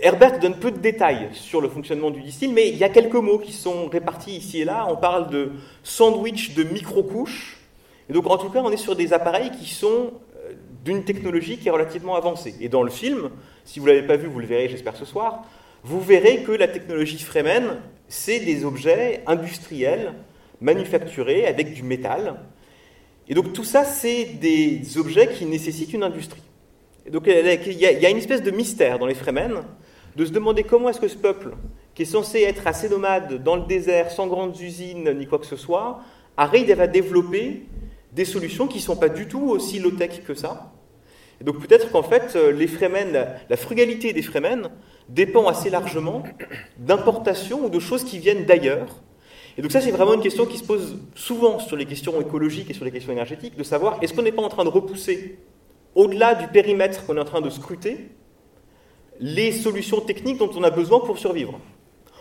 Herbert donne peu de détails sur le fonctionnement du distil, mais il y a quelques mots qui sont répartis ici et là. On parle de sandwich de micro-couches. Donc, en tout cas, on est sur des appareils qui sont euh, d'une technologie qui est relativement avancée. Et dans le film, si vous ne l'avez pas vu, vous le verrez, j'espère, ce soir, vous verrez que la technologie Fremen, c'est des objets industriels, manufacturés avec du métal. Et donc, tout ça, c'est des objets qui nécessitent une industrie donc il y, a une espèce de mystère dans les Fremen, de se demander comment est-ce que ce peuple, qui est censé être assez nomade dans le désert, sans grandes usines ni quoi que ce soit, arrive à développer des solutions qui ne sont pas du tout aussi low-tech que ça. Et donc peut-être qu'en fait, euh, la, frugalité des Fremen dépend assez largement d'importations ou de choses qui viennent d'ailleurs. Et donc ça, c'est vraiment une question qui se pose souvent sur les questions écologiques et sur les questions énergétiques, de savoir est-ce qu'on n'est pas en train de repousser au-delà du périmètre qu'on est en train de scruter, les solutions techniques dont on a besoin pour survivre?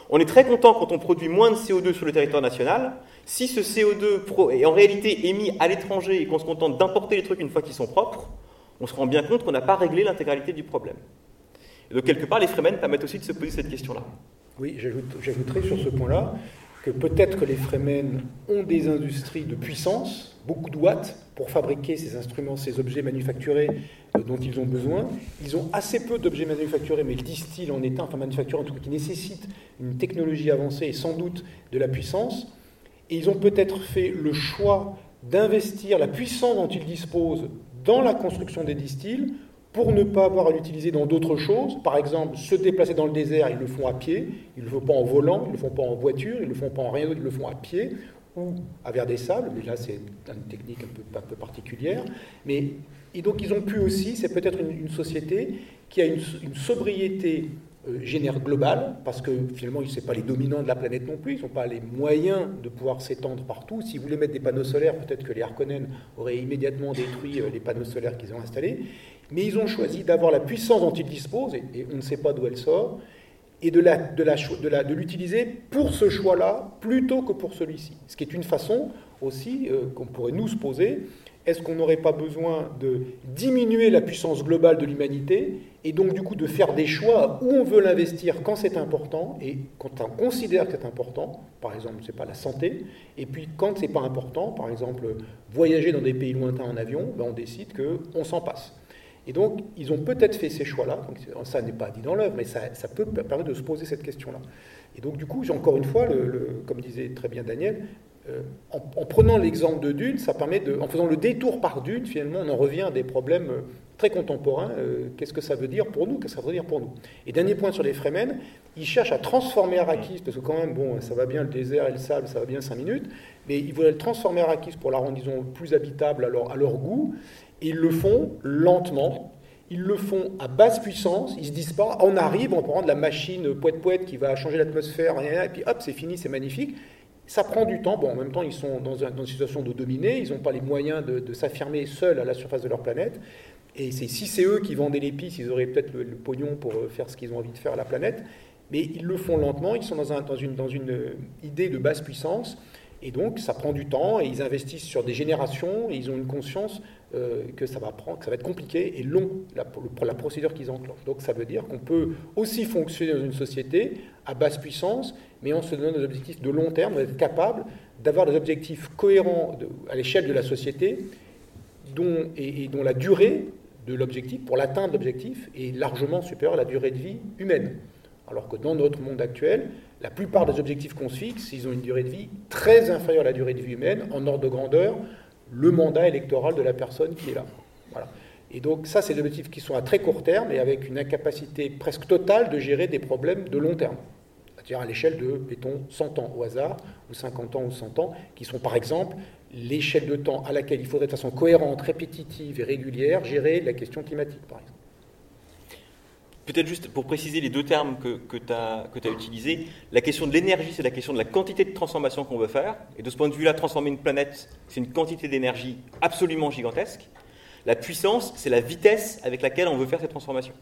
On est très content quand on produit moins de CO2 sur le territoire national. Si ce CO2 est en réalité émis à l'étranger et qu'on se contente d'importer les trucs une fois qu'ils sont propres, on se rend bien compte qu'on n'a pas réglé l'intégralité du problème. Et donc, quelque part, les Fremen permettent aussi de se poser cette question-là. Oui, j'ajouterais sur ce point-là que peut-être que les Fremen ont des industries de puissance, beaucoup de watts, pour fabriquer ces instruments, ces objets manufacturés euh, dont ils ont besoin. Ils ont assez peu d'objets manufacturés, mais le distil en un, enfin manufacturé en tout cas, qui nécessite une technologie avancée et sans doute de la puissance. Et ils ont peut-être fait le choix d'investir la puissance dont ils disposent dans la construction des distils pour ne pas avoir à l'utiliser dans d'autres choses. Par exemple, se déplacer dans le désert, ils le font à pied, ils ne le font pas en volant, ils ne le font pas en voiture, ils ne le font pas en rien d'autre, ils le font à pied ou à vers des sables, mais là c'est une technique un peu, particulière. Mais, et donc ils ont pu aussi, c'est peut-être une, société qui a une, sobriété euh, générale globale, parce que finalement ils ne sont pas les dominants de la planète non plus, ils n'ont pas les moyens de pouvoir s'étendre partout. Si vous voulez mettre des panneaux solaires, peut-être que les Harkonnen auraient immédiatement détruit euh, les panneaux solaires qu'ils ont installés, mais ils ont choisi d'avoir la puissance dont ils disposent, et on ne sait pas d'où elle sort, et de, la, l'utiliser pour ce choix-là plutôt que pour celui-ci. Ce qui est une façon aussi euh, qu'on pourrait nous se poser. Est-ce qu'on n'aurait pas besoin de diminuer la puissance globale de l'humanité et donc du coup de faire des choix où on veut l'investir quand c'est important et quand on considère que c'est important, par exemple, c'est pas la santé, et puis quand c'est pas important, par exemple, voyager dans des pays lointains en avion, ben on décide qu'on s'en passe. Et donc, ils ont peut-être fait ces choix-là. Ça n'est pas dit dans l'œuvre, mais ça, peut permettre de se poser cette question-là. Et donc, du coup, encore une fois, comme disait très bien Daniel, euh, en, prenant l'exemple de Dune, ça permet de, en faisant le détour par Dune, finalement, on en revient à des problèmes euh, très contemporains. Euh, qu'est-ce que ça veut dire pour nous? Qu'est-ce que ça veut dire pour nous? Et dernier point sur les Fremen, ils cherchent à transformer Arrakis, parce que quand même, bon, ça va bien le désert et le sable, ça va bien cinq minutes, mais ils veulent transformer Arrakis pour la rendre, disons, plus habitable à leur, à leur goût, et ils le font lentement, ils le font à basse puissance, ils se disent pas, on arrive, on prend de la machine poète-poète qui va changer l'atmosphère, et puis hop, c'est fini, c'est magnifique. Ça prend du temps. Bon, en même temps, ils sont dans, une situation de dominer, ils n'ont pas les moyens de, s'affirmer seuls à la surface de leur planète. Et si c'est eux qui vendaient pistes, ils auraient peut-être le, pognon pour euh, faire ce qu'ils ont envie de faire à la planète. Mais ils le font lentement, ils sont dans, dans, une, dans une euh, idée de basse puissance. Et donc, ça prend du temps et ils investissent sur des générations et ils ont une conscience euh, que ça va être compliqué et long la, la procédure qu'ils enclenchent. Donc, ça veut dire qu'on peut aussi fonctionner dans une société à basse puissance, mais en se donnant des objectifs de long terme, d'être capable d'avoir des objectifs cohérents à l'échelle de la société dont, et, dont la durée de l'objectif, pour l'atteindre l'objectif, est largement supérieure à la durée de vie humaine. Alors que dans notre monde actuel, la plupart des objectifs qu'on se fixe, ils ont une durée de vie très inférieure à la durée de vie humaine, en ordre de grandeur, le mandat électoral de la personne qui est là. Voilà. Et donc ça, c'est des objectifs qui sont à très court terme et avec une incapacité presque totale de gérer des problèmes de long terme. C'est-à-dire à, l'échelle de, mettons, 100 ans au hasard, ou 50 ans ou 100 ans, qui sont par exemple l'échelle de temps à laquelle il faudrait de façon cohérente, répétitive et régulière gérer la question climatique, par exemple. Peut-être juste pour préciser les deux termes que, que tu as, as, utilisés, la question de l'énergie, c'est la question de la quantité de transformation qu'on veut faire. Et de ce point de vue-là, transformer une planète, c'est une quantité d'énergie absolument gigantesque. La puissance, c'est la vitesse avec laquelle on veut faire cette transformation.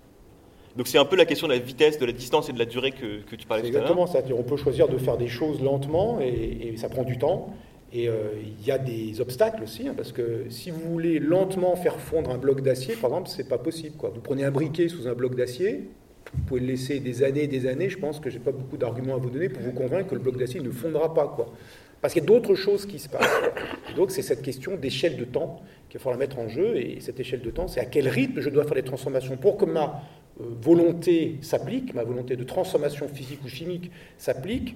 Donc c'est un peu la question de la vitesse, de la distance et de la durée que, que tu parlais tout à l'heure. Exactement ça. On peut choisir de faire des choses lentement et, et ça prend du temps. Et euh, il y a des obstacles aussi, hein, parce que si vous voulez lentement faire fondre un bloc d'acier, par exemple, c'est pas possible. Vous prenez un briquet sous un bloc d'acier, vous pouvez le laisser des années et des années. Je pense que j'ai pas beaucoup d'arguments à vous donner pour vous convaincre que le bloc d'acier ne fondra pas. Parce qu'il y a d'autres choses qui se passent. donc c'est cette question d'échelle de temps qu'il va falloir mettre en jeu. Et cette échelle de temps, c'est à quel rythme je dois faire les transformations pour que ma euh, volonté s'applique, ma volonté de transformation physique ou chimique s'applique,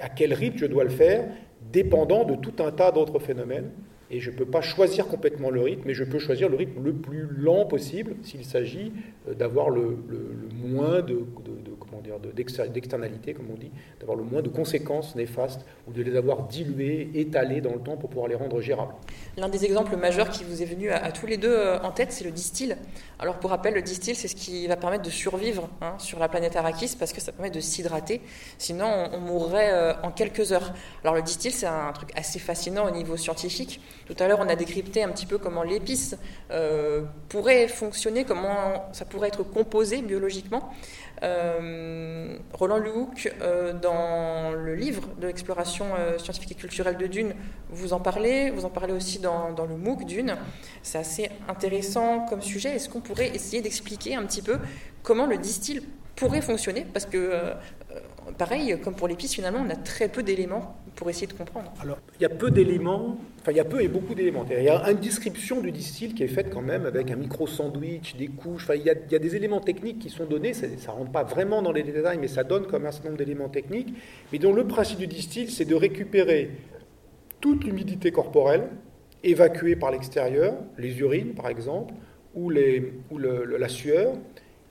à quel rythme je dois le faire, dépendant de tout un tas d'autres phénomènes. Et je ne peux pas choisir complètement le rythme, mais je peux choisir le rythme le plus lent possible s'il s'agit euh, d'avoir le, moins de, comment dire, d'externalités, comme on dit, d'avoir le moins de conséquences néfastes ou de les avoir diluées, étalées dans le temps pour pouvoir les rendre gérables. L'un des exemples majeurs qui vous est venu à, tous les deux euh, en tête, c'est le distil. Alors pour rappel, le distil, c'est ce qui va permettre de survivre hein, sur la planète Arrakis parce que ça permet de s'hydrater. Sinon, on, mourrait euh, en quelques heures. Alors le distil, c'est un truc assez fascinant au niveau scientifique. Tout à l'heure, on a décrypté un petit peu comment l'épice euh, pourrait fonctionner, comment ça pourrait être composé biologiquement. Euh, Roland Lehoucq, euh, dans le livre de l'exploration scientifique et culturelle de Dune, vous en parlez, vous en parlez aussi dans, dans le MOOC Dune. C'est assez intéressant comme sujet. Est-ce qu'on pourrait essayer d'expliquer un petit peu comment le distil pourrait fonctionner? Parce que pareil, comme pour l'épice, finalement, on a très peu d'éléments pour essayer de comprendre. Alors, il y a peu d'éléments, enfin, il y a peu et beaucoup d'éléments. Il y a une description du distil qui est faite quand même avec un micro-sandwich, des couches. Enfin, il y, a, des éléments techniques qui sont donnés. Ça ne rentre pas vraiment dans les détails, mais ça donne comme un certain nombre d'éléments techniques. Mais dont le principe du distil, c'est de récupérer toute l'humidité corporelle évacuée par l'extérieur, les urines par exemple, ou, les, la sueur,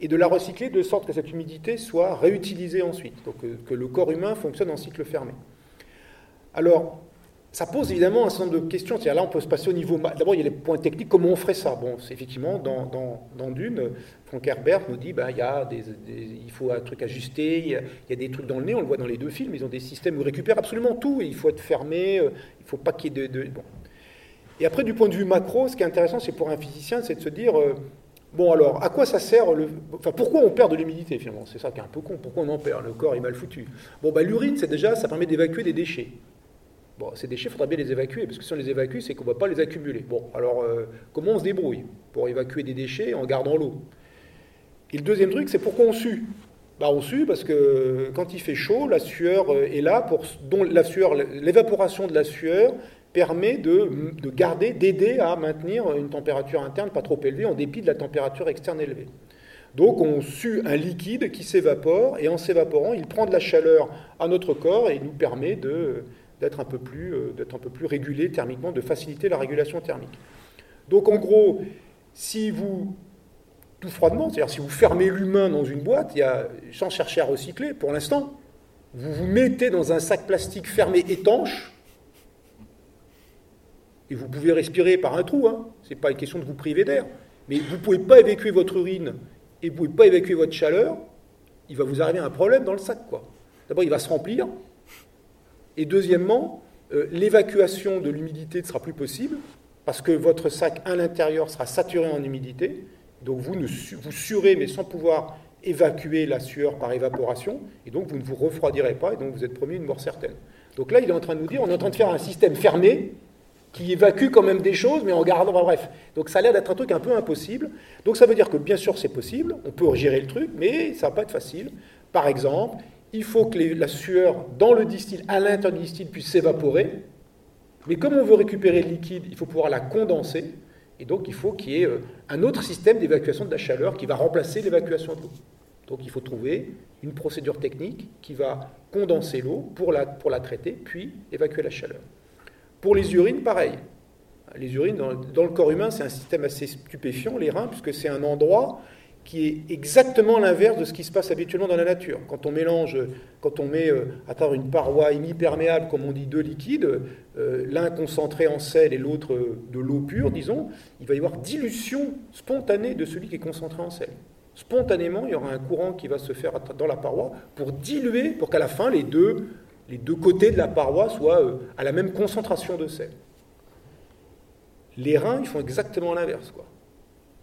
et de la recycler de sorte que cette humidité soit réutilisée ensuite, donc que, le corps humain fonctionne en cycle fermé. Alors, ça pose évidemment un certain nombre de questions. Là, on peut se passer au niveau. D'abord, il y a les points techniques. Comment on ferait ça? Bon, c'est effectivement, dans, dans, Dune, Frank Herbert nous dit ben, il, y a des, il faut un truc ajusté, il y, a, des trucs dans le nez, on le voit dans les deux films. Ils ont des systèmes où ils récupèrent absolument tout. Et il faut être fermé, euh, il ne faut pas qu'il y ait de. bon. Et après, du point de vue macro, ce qui est intéressant, c'est pour un physicien, c'est de se dire euh, Bon, alors, à quoi ça sert le... Enfin, pourquoi on perd de l'humidité finalement? C'est ça qui est un peu con. Pourquoi on en perd? Le corps est mal foutu. Bon, bah, l'urine, c'est déjà, ça permet d'évacuer des déchets. Bon, ces déchets, il faudra bien les évacuer, parce que si on les évacue, c'est qu'on ne va pas les accumuler. Bon, alors, euh, comment on se débrouille pour évacuer des déchets en gardant l'eau? Et le deuxième truc, c'est pourquoi on sue? Bah, on sue parce que quand il fait chaud, la sueur euh, est là pour, dont la sueur, l'évaporation de la sueur permet de, de garder, d'aider à maintenir une température interne pas trop élevée en dépit de la température externe élevée. Donc on sue un liquide qui s'évapore et en s'évaporant, il prend de la chaleur à notre corps et nous permet d'être un, peu plus, euh, un peu plus régulé thermiquement, de faciliter la régulation thermique. Donc en gros, si vous, tout froidement, c'est-à-dire si vous fermez l'humain dans une boîte, il y a, sans chercher à recycler pour l'instant, vous vous mettez dans un sac plastique fermé étanche, et vous pouvez respirer par un trou, hein. ce n'est pas une question de vous priver d'air, mais vous ne pouvez pas évacuer votre urine et vous ne pouvez pas évacuer votre chaleur, il va vous arriver un problème dans le sac. D'abord, il va se remplir, et deuxièmement, euh, l'évacuation de l'humidité ne sera plus possible, parce que votre sac à l'intérieur sera saturé en humidité, donc vous, ne, vous surez, mais sans pouvoir évacuer la sueur par évaporation, et donc vous ne vous refroidirez pas, et donc vous êtes promis une mort certaine. Donc là, il est en train de nous dire, on est en train de faire un système fermé, qui évacue quand même des choses, mais en gardant. bref. Donc ça a l'air d'être un truc un peu impossible. Donc ça veut dire que bien sûr c'est possible, on peut gérer le truc, mais ça va pas être facile. Par exemple, il faut que la sueur dans le distil, à l'intérieur du distil, puisse s'évaporer. Mais comme on veut récupérer le liquide, il faut pouvoir la condenser. Et donc il faut qu'il y ait euh, un autre système d'évacuation de la chaleur qui va remplacer l'évacuation de l'eau. Donc il faut trouver une procédure technique qui va condenser l'eau pour la, pour la traiter, puis évacuer la chaleur. Pour les urines, pareil. Les urines, dans, le corps humain, c'est un système assez stupéfiant, les reins, puisque c'est un endroit qui est exactement l'inverse de ce qui se passe habituellement dans la nature. Quand on mélange, quand on met euh, à travers une paroi hémiperméable, comme on dit, deux liquides, euh, l'un concentré en sel et l'autre euh, de l'eau pure, disons, il va y avoir dilution spontanée de celui qui est concentré en sel. Spontanément, il y aura un courant qui va se faire dans la paroi pour diluer, pour qu'à la fin, les deux les deux côtés de la paroi soient euh, à la même concentration de sel. Les reins, ils font exactement l'inverse. Quoi.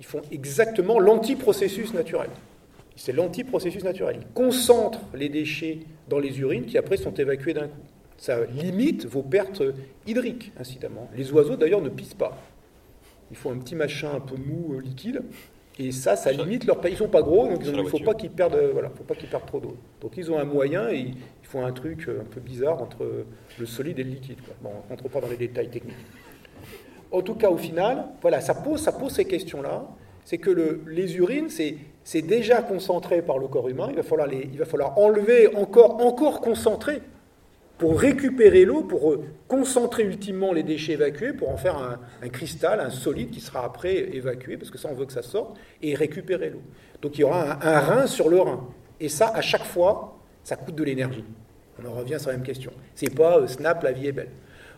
Ils font exactement l'antiprocessus naturel. C'est l'antiprocessus naturel. Ils concentrent les déchets dans les urines qui après sont évacués d'un coup. Ça limite vos pertes hydriques, incidemment. Les oiseaux, d'ailleurs, ne pissent pas. Ils font un petit machin un peu mou, euh, liquide, et ça, ça limite leur... Ils sont pas gros, donc il ne faut pas qu'ils perdent, voilà, faut pas qu'ils perdent trop d'eau. Donc ils ont un moyen et font un truc euh, un peu bizarre entre le solide et le liquide. Bon, on ne rentre pas dans les détails techniques. En tout cas, au final, voilà, ça pose, ça pose ces questions-là. C'est que le, les urines, c'est déjà concentré par le corps humain. Il va falloir, les, il va falloir enlever encore, encore concentrer pour récupérer l'eau, pour concentrer ultimement les déchets évacués, pour en faire un, cristal, un solide qui sera après évacué, parce que ça, on veut que ça sorte, et récupérer l'eau. Donc il y aura un, un rein sur le rein. Et ça, à chaque fois, ça coûte de l'énergie. On en revient sur la même question. C'est pas euh, Snap, la vie est belle.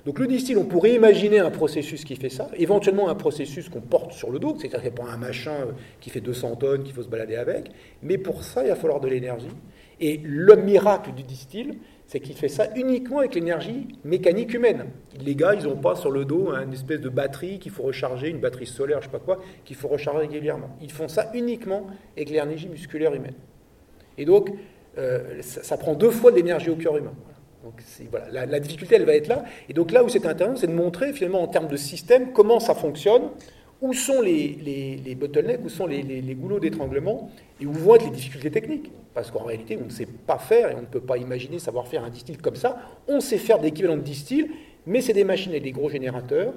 Donc le distil, on pourrait imaginer un processus qui fait ça, éventuellement un processus qu'on porte sur le dos, c'est-à-dire qu'il n'y a pas un machin euh, qui fait 200 tonnes qu'il faut se balader avec, mais pour ça, il va falloir de l'énergie. Et le miracle du distil, c'est qu'il fait ça uniquement avec l'énergie mécanique humaine. Les gars, ils n'ont pas sur le dos une espèce de batterie qu'il faut recharger, une batterie solaire, je sais pas quoi, qu'il faut recharger régulièrement. Ils font ça uniquement avec l'énergie musculaire humaine. Et donc, euh, ça, prend deux fois de l'énergie au cœur humain. Donc voilà, la, difficulté, elle va être là. Et donc là où c'est intéressant, c'est de montrer finalement en termes de système comment ça fonctionne, où sont les, bottlenecks, où sont les, goulots d'étranglement, et où vont être les difficultés techniques? Parce qu'en réalité, on ne sait pas faire, et on ne peut pas imaginer savoir faire un distil comme ça. On sait faire des équivalents de distil, mais c'est des machines avec des gros générateurs,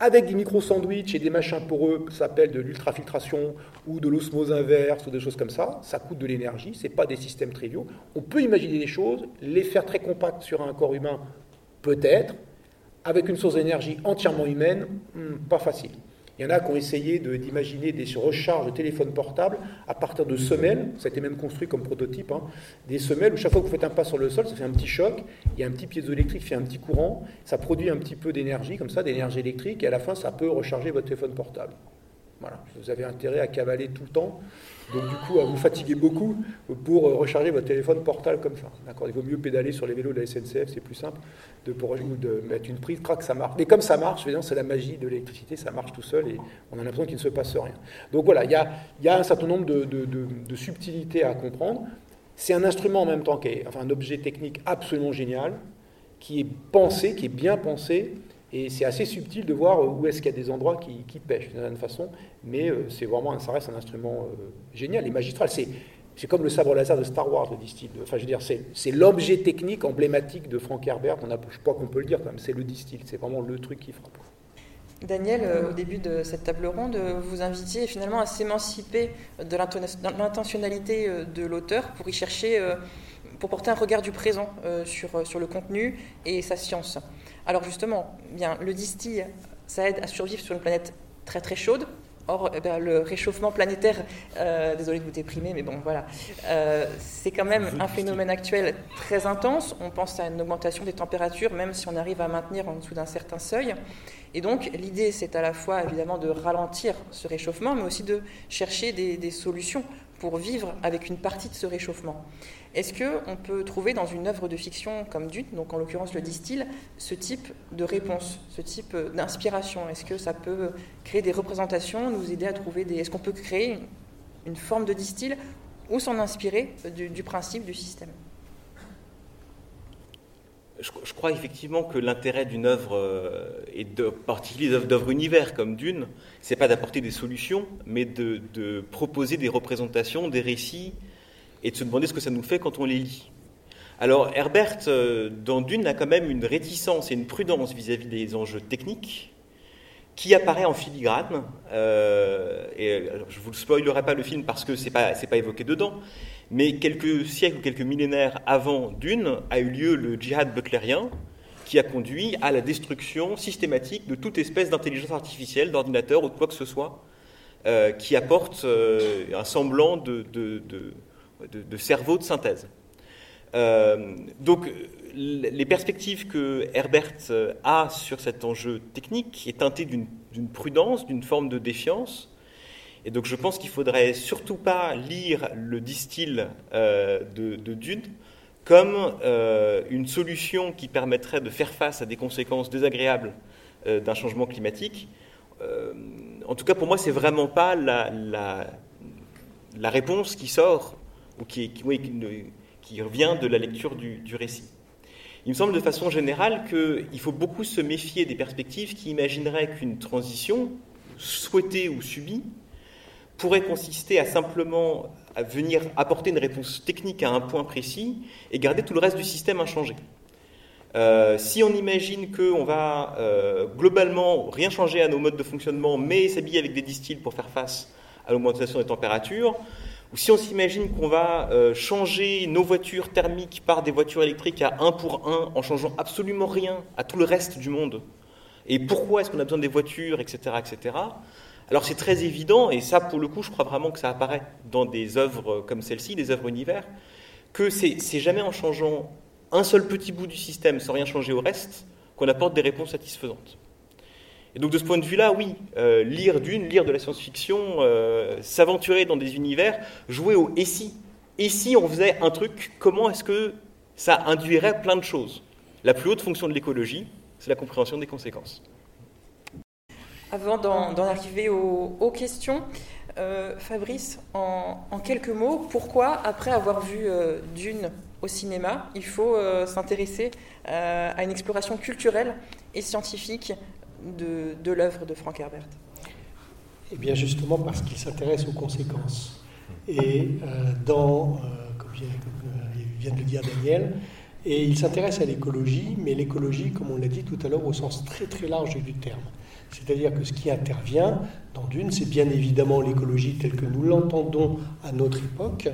avec des micro-sandwichs et des machins poreux, ça s'appelle de l'ultrafiltration ou de l'osmose inverse ou des choses comme ça, ça coûte de l'énergie, ce n'est pas des systèmes triviaux. On peut imaginer des choses, les faire très compactes sur un corps humain, peut-être, avec une source d'énergie entièrement humaine, hmm, pas facile. Il y en a qui ont essayé d'imaginer des recharges de téléphones portables à partir de semelles, ça a été même construit comme prototype, hein. des semelles où chaque fois que vous faites un pas sur le sol, ça fait un petit choc, il y a un petit piézoélectrique qui fait un petit courant, ça produit un petit peu d'énergie, comme ça, d'énergie électrique, et à la fin, ça peut recharger votre téléphone portable. Voilà, vous avez intérêt à cavaler tout le temps donc du coup, vous fatiguez beaucoup pour euh, recharger votre téléphone portable comme ça. D'accord Il vaut mieux pédaler sur les vélos de la SNCF, c'est plus simple, de, de mettre une prise, crac, ça marche. Mais comme ça marche, c'est la magie de l'électricité, ça marche tout seul et on a l'impression qu'il ne se passe rien. Donc voilà, il y a, un certain nombre de, subtilités à comprendre. C'est un instrument en même temps qui enfin, un objet technique absolument génial, qui est pensé, qui est bien pensé, et c'est assez subtil de voir où est-ce qu'il y a des endroits qui, pêchent d'une certaine façon, mais euh, c'est vraiment, ça reste un instrument euh, génial et magistral. C'est comme le sabre laser de Star Wars, le distil. Enfin, je veux dire, c'est l'objet technique emblématique de Frank Herbert. On a, je crois qu'on peut le dire quand même. C'est le distil. C'est vraiment le truc qui frappe. Daniel, euh, au début de cette table ronde, vous invitiez finalement à s'émanciper de l'intentionnalité euh, de l'auteur pour y chercher, euh, pour porter un regard du présent sur, sur le contenu et sa science. Alors justement, bien, le distil, ça aide à survivre sur une planète très très chaude, Or, eh le réchauffement planétaire, euh, désolé de vous déprimer, mais bon, voilà, euh, c'est quand même un phénomène actuel très intense. On pense à une augmentation des températures, même si on arrive à maintenir en dessous d'un certain seuil. Et donc, l'idée, c'est à la fois évidemment de ralentir ce réchauffement, mais aussi de chercher des solutions pour vivre avec une partie de ce réchauffement. Est-ce qu'on peut trouver dans une œuvre de fiction comme Dune, donc en l'occurrence le distil, ce type de réponse, ce type d'inspiration? Est-ce que ça peut créer des représentations, nous aider à trouver des... Est-ce qu'on peut créer une, forme de distil ou s'en inspirer du, principe du système? Je, crois effectivement que l'intérêt d'une œuvre, euh, et de, particulier d'œuvres univers comme Dune, c'est pas d'apporter des solutions, mais de, proposer des représentations, des récits et de se demander ce que ça nous fait quand on les lit. Alors Herbert, euh, dans Dune, a quand même une réticence et une prudence vis-à-vis des enjeux techniques qui apparaît en filigrane. Euh, et je ne vous spoilerai pas le film parce que ce n'est pas, pas évoqué dedans, mais quelques siècles ou quelques millénaires avant Dune a eu lieu le djihad butlérien qui a conduit à la destruction systématique de toute espèce d'intelligence artificielle, d'ordinateur ou de quoi que ce soit, euh, qui apporte un semblant de de, cerveau de synthèse. Euh, donc, les perspectives que Herbert euh, a sur cet enjeu technique est teintée d'une prudence, d'une forme de défiance. Et donc, je pense qu'il faudrait surtout pas lire le distil euh, de, Dune comme une solution qui permettrait de faire face à des conséquences désagréables d'un changement climatique. en tout cas, pour moi, c'est vraiment pas la, réponse qui sort ou qui, qui, revient de la lecture du, récit. Il me semble de façon générale qu'il faut beaucoup se méfier des perspectives qui imagineraient qu'une transition, souhaitée ou subie, pourrait consister à simplement à venir apporter une réponse technique à un point précis et garder tout le reste du système inchangé. Euh, si on imagine qu'on va euh, globalement rien changer à nos modes de fonctionnement, mais s'habiller avec des distils pour faire face à l'augmentation des températures, ou si on s'imagine qu'on va euh, changer nos voitures thermiques par des voitures électriques à un pour un en changeant absolument rien à tout le reste du monde, et pourquoi est-ce qu'on a besoin des voitures, etc., etc. Alors c'est très évident, et ça pour le coup je crois vraiment que ça apparaît dans des œuvres comme celle-ci, des œuvres univers, que c'est jamais en changeant un seul petit bout du système sans rien changer au reste qu'on apporte des réponses satisfaisantes. Et donc de ce point de vue-là, oui, euh, lire d'une, lire de la science-fiction, euh, s'aventurer dans des univers, jouer au et si. Et si on faisait un truc, comment est-ce que ça induirait plein de choses? La plus haute fonction de l'écologie, c'est la compréhension des conséquences. Avant d'en arriver aux, questions, euh, Fabrice, en, quelques mots, pourquoi, après avoir vu Dune au cinéma, il faut s'intéresser à une exploration culturelle et scientifique de, l'œuvre de Frank Herbert? Eh bien justement parce qu'il s'intéresse aux conséquences. Et euh, dans, euh, comme, vient de le dire Daniel, et il s'intéresse à l'écologie, mais l'écologie, comme on l'a dit tout à l'heure, au sens très très large du terme. C'est-à-dire que ce qui intervient dans Dune, c'est bien évidemment l'écologie telle que nous l'entendons à notre époque,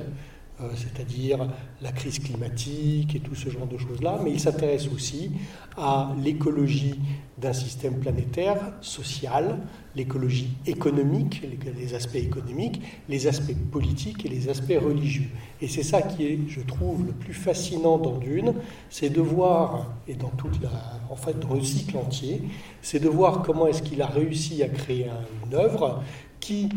c'est-à-dire la crise climatique et tout ce genre de choses-là, mais il s'intéresse aussi à l'écologie d'un système planétaire, social, l'écologie économique, les aspects économiques, les aspects politiques et les aspects religieux. Et c'est ça qui est, je trouve, le plus fascinant dans Dune, c'est de voir, et dans toute en fait le cycle entier, c'est de voir comment est-ce qu'il a réussi à créer une œuvre qui,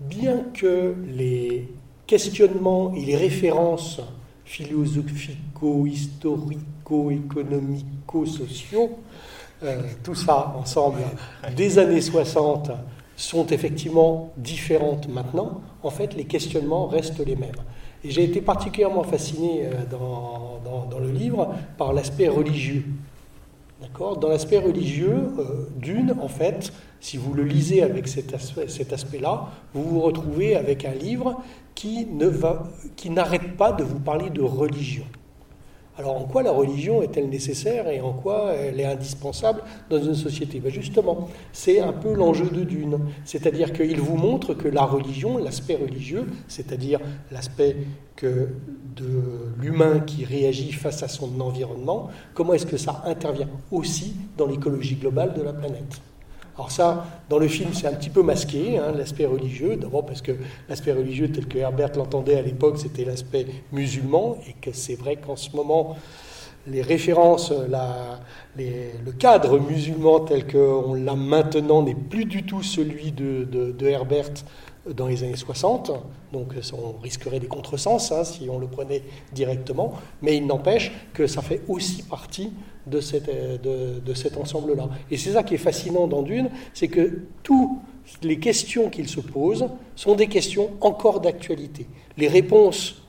bien que les questionnements et les références philosophico-historico-économico-sociaux, euh, tout ça ensemble, des années 60, sont effectivement différentes maintenant. En fait, les questionnements restent les mêmes. Et j'ai été particulièrement fasciné euh, dans, dans, le livre par l'aspect religieux. Dans l'aspect religieux, euh, Dune, en fait, si vous le lisez avec cet aspect- aspect-là, vous vous retrouvez avec un livre qui n'arrête pas de vous parler de religion. Alors en quoi la religion est-elle nécessaire et en quoi elle est indispensable dans une société? Ben Justement, c'est un peu l'enjeu de Dune. C'est-à-dire qu'il vous montre que la religion, l'aspect religieux, c'est-à-dire l'aspect que de l'humain qui réagit face à son environnement, comment est-ce que ça intervient aussi dans l'écologie globale de la planète? Alors ça, dans le film, c'est un petit peu masqué, hein, l'aspect religieux, d'abord parce que l'aspect religieux tel que Herbert l'entendait à l'époque, c'était l'aspect musulman, et que c'est vrai qu'en ce moment, les références, le cadre musulman tel qu'on l'a maintenant n'est plus du tout celui de Herbert dans les années 60, donc ça, on risquerait des contresens hein, si on le prenait directement, mais il n'empêche que ça fait aussi partie de, euh, cet ensemble-là. Et c'est ça qui est fascinant dans Dune, c'est que toutes les questions qu'il se pose sont des questions encore d'actualité. Les réponses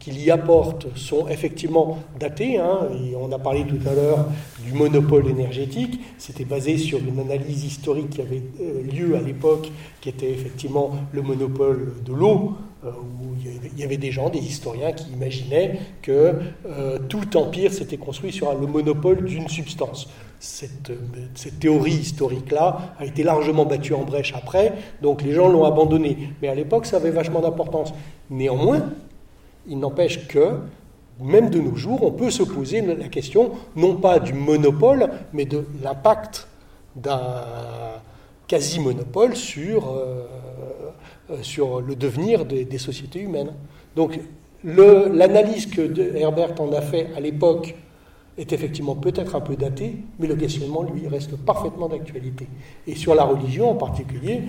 qu'il y apporte sont effectivement datées. hein, on a parlé tout à l'heure du monopole énergétique. C'était basé sur une analyse historique qui avait euh, lieu à l'époque, qui était effectivement le monopole de l'eau, euh, où il y avait- des gens, des historiens, qui imaginaient que euh, tout empire s'était construit sur le monopole d'une substance. Cette, cette théorie historique-là a été largement battue en brèche après, donc les gens l'ont abandonnée. Mais à l'époque, ça avait vachement d'importance. Néanmoins, il n'empêche que, même de nos jours, on peut se poser la question, non pas du monopole, mais de l'impact d'un quasi-monopole sur, euh, euh, sur le devenir des, sociétés humaines. Donc, l'analyse que Herbert en a fait à l'époque est effectivement peut-être un peu datée, mais le questionnement, lui, reste parfaitement d'actualité. Et sur la religion en particulier,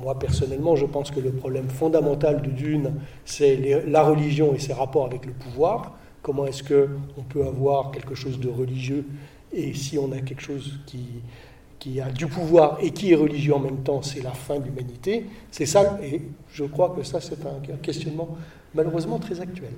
Moi personnellement, je pense que le problème fondamental de Dune, c'est la religion et ses rapports avec le pouvoir. Comment est-ce que on peut avoir quelque chose de religieux et si on a quelque chose qui qui a du pouvoir et qui est religieux en même temps, c'est la fin de l'humanité. C'est ça, et je crois que ça, c'est un questionnement malheureusement très actuel.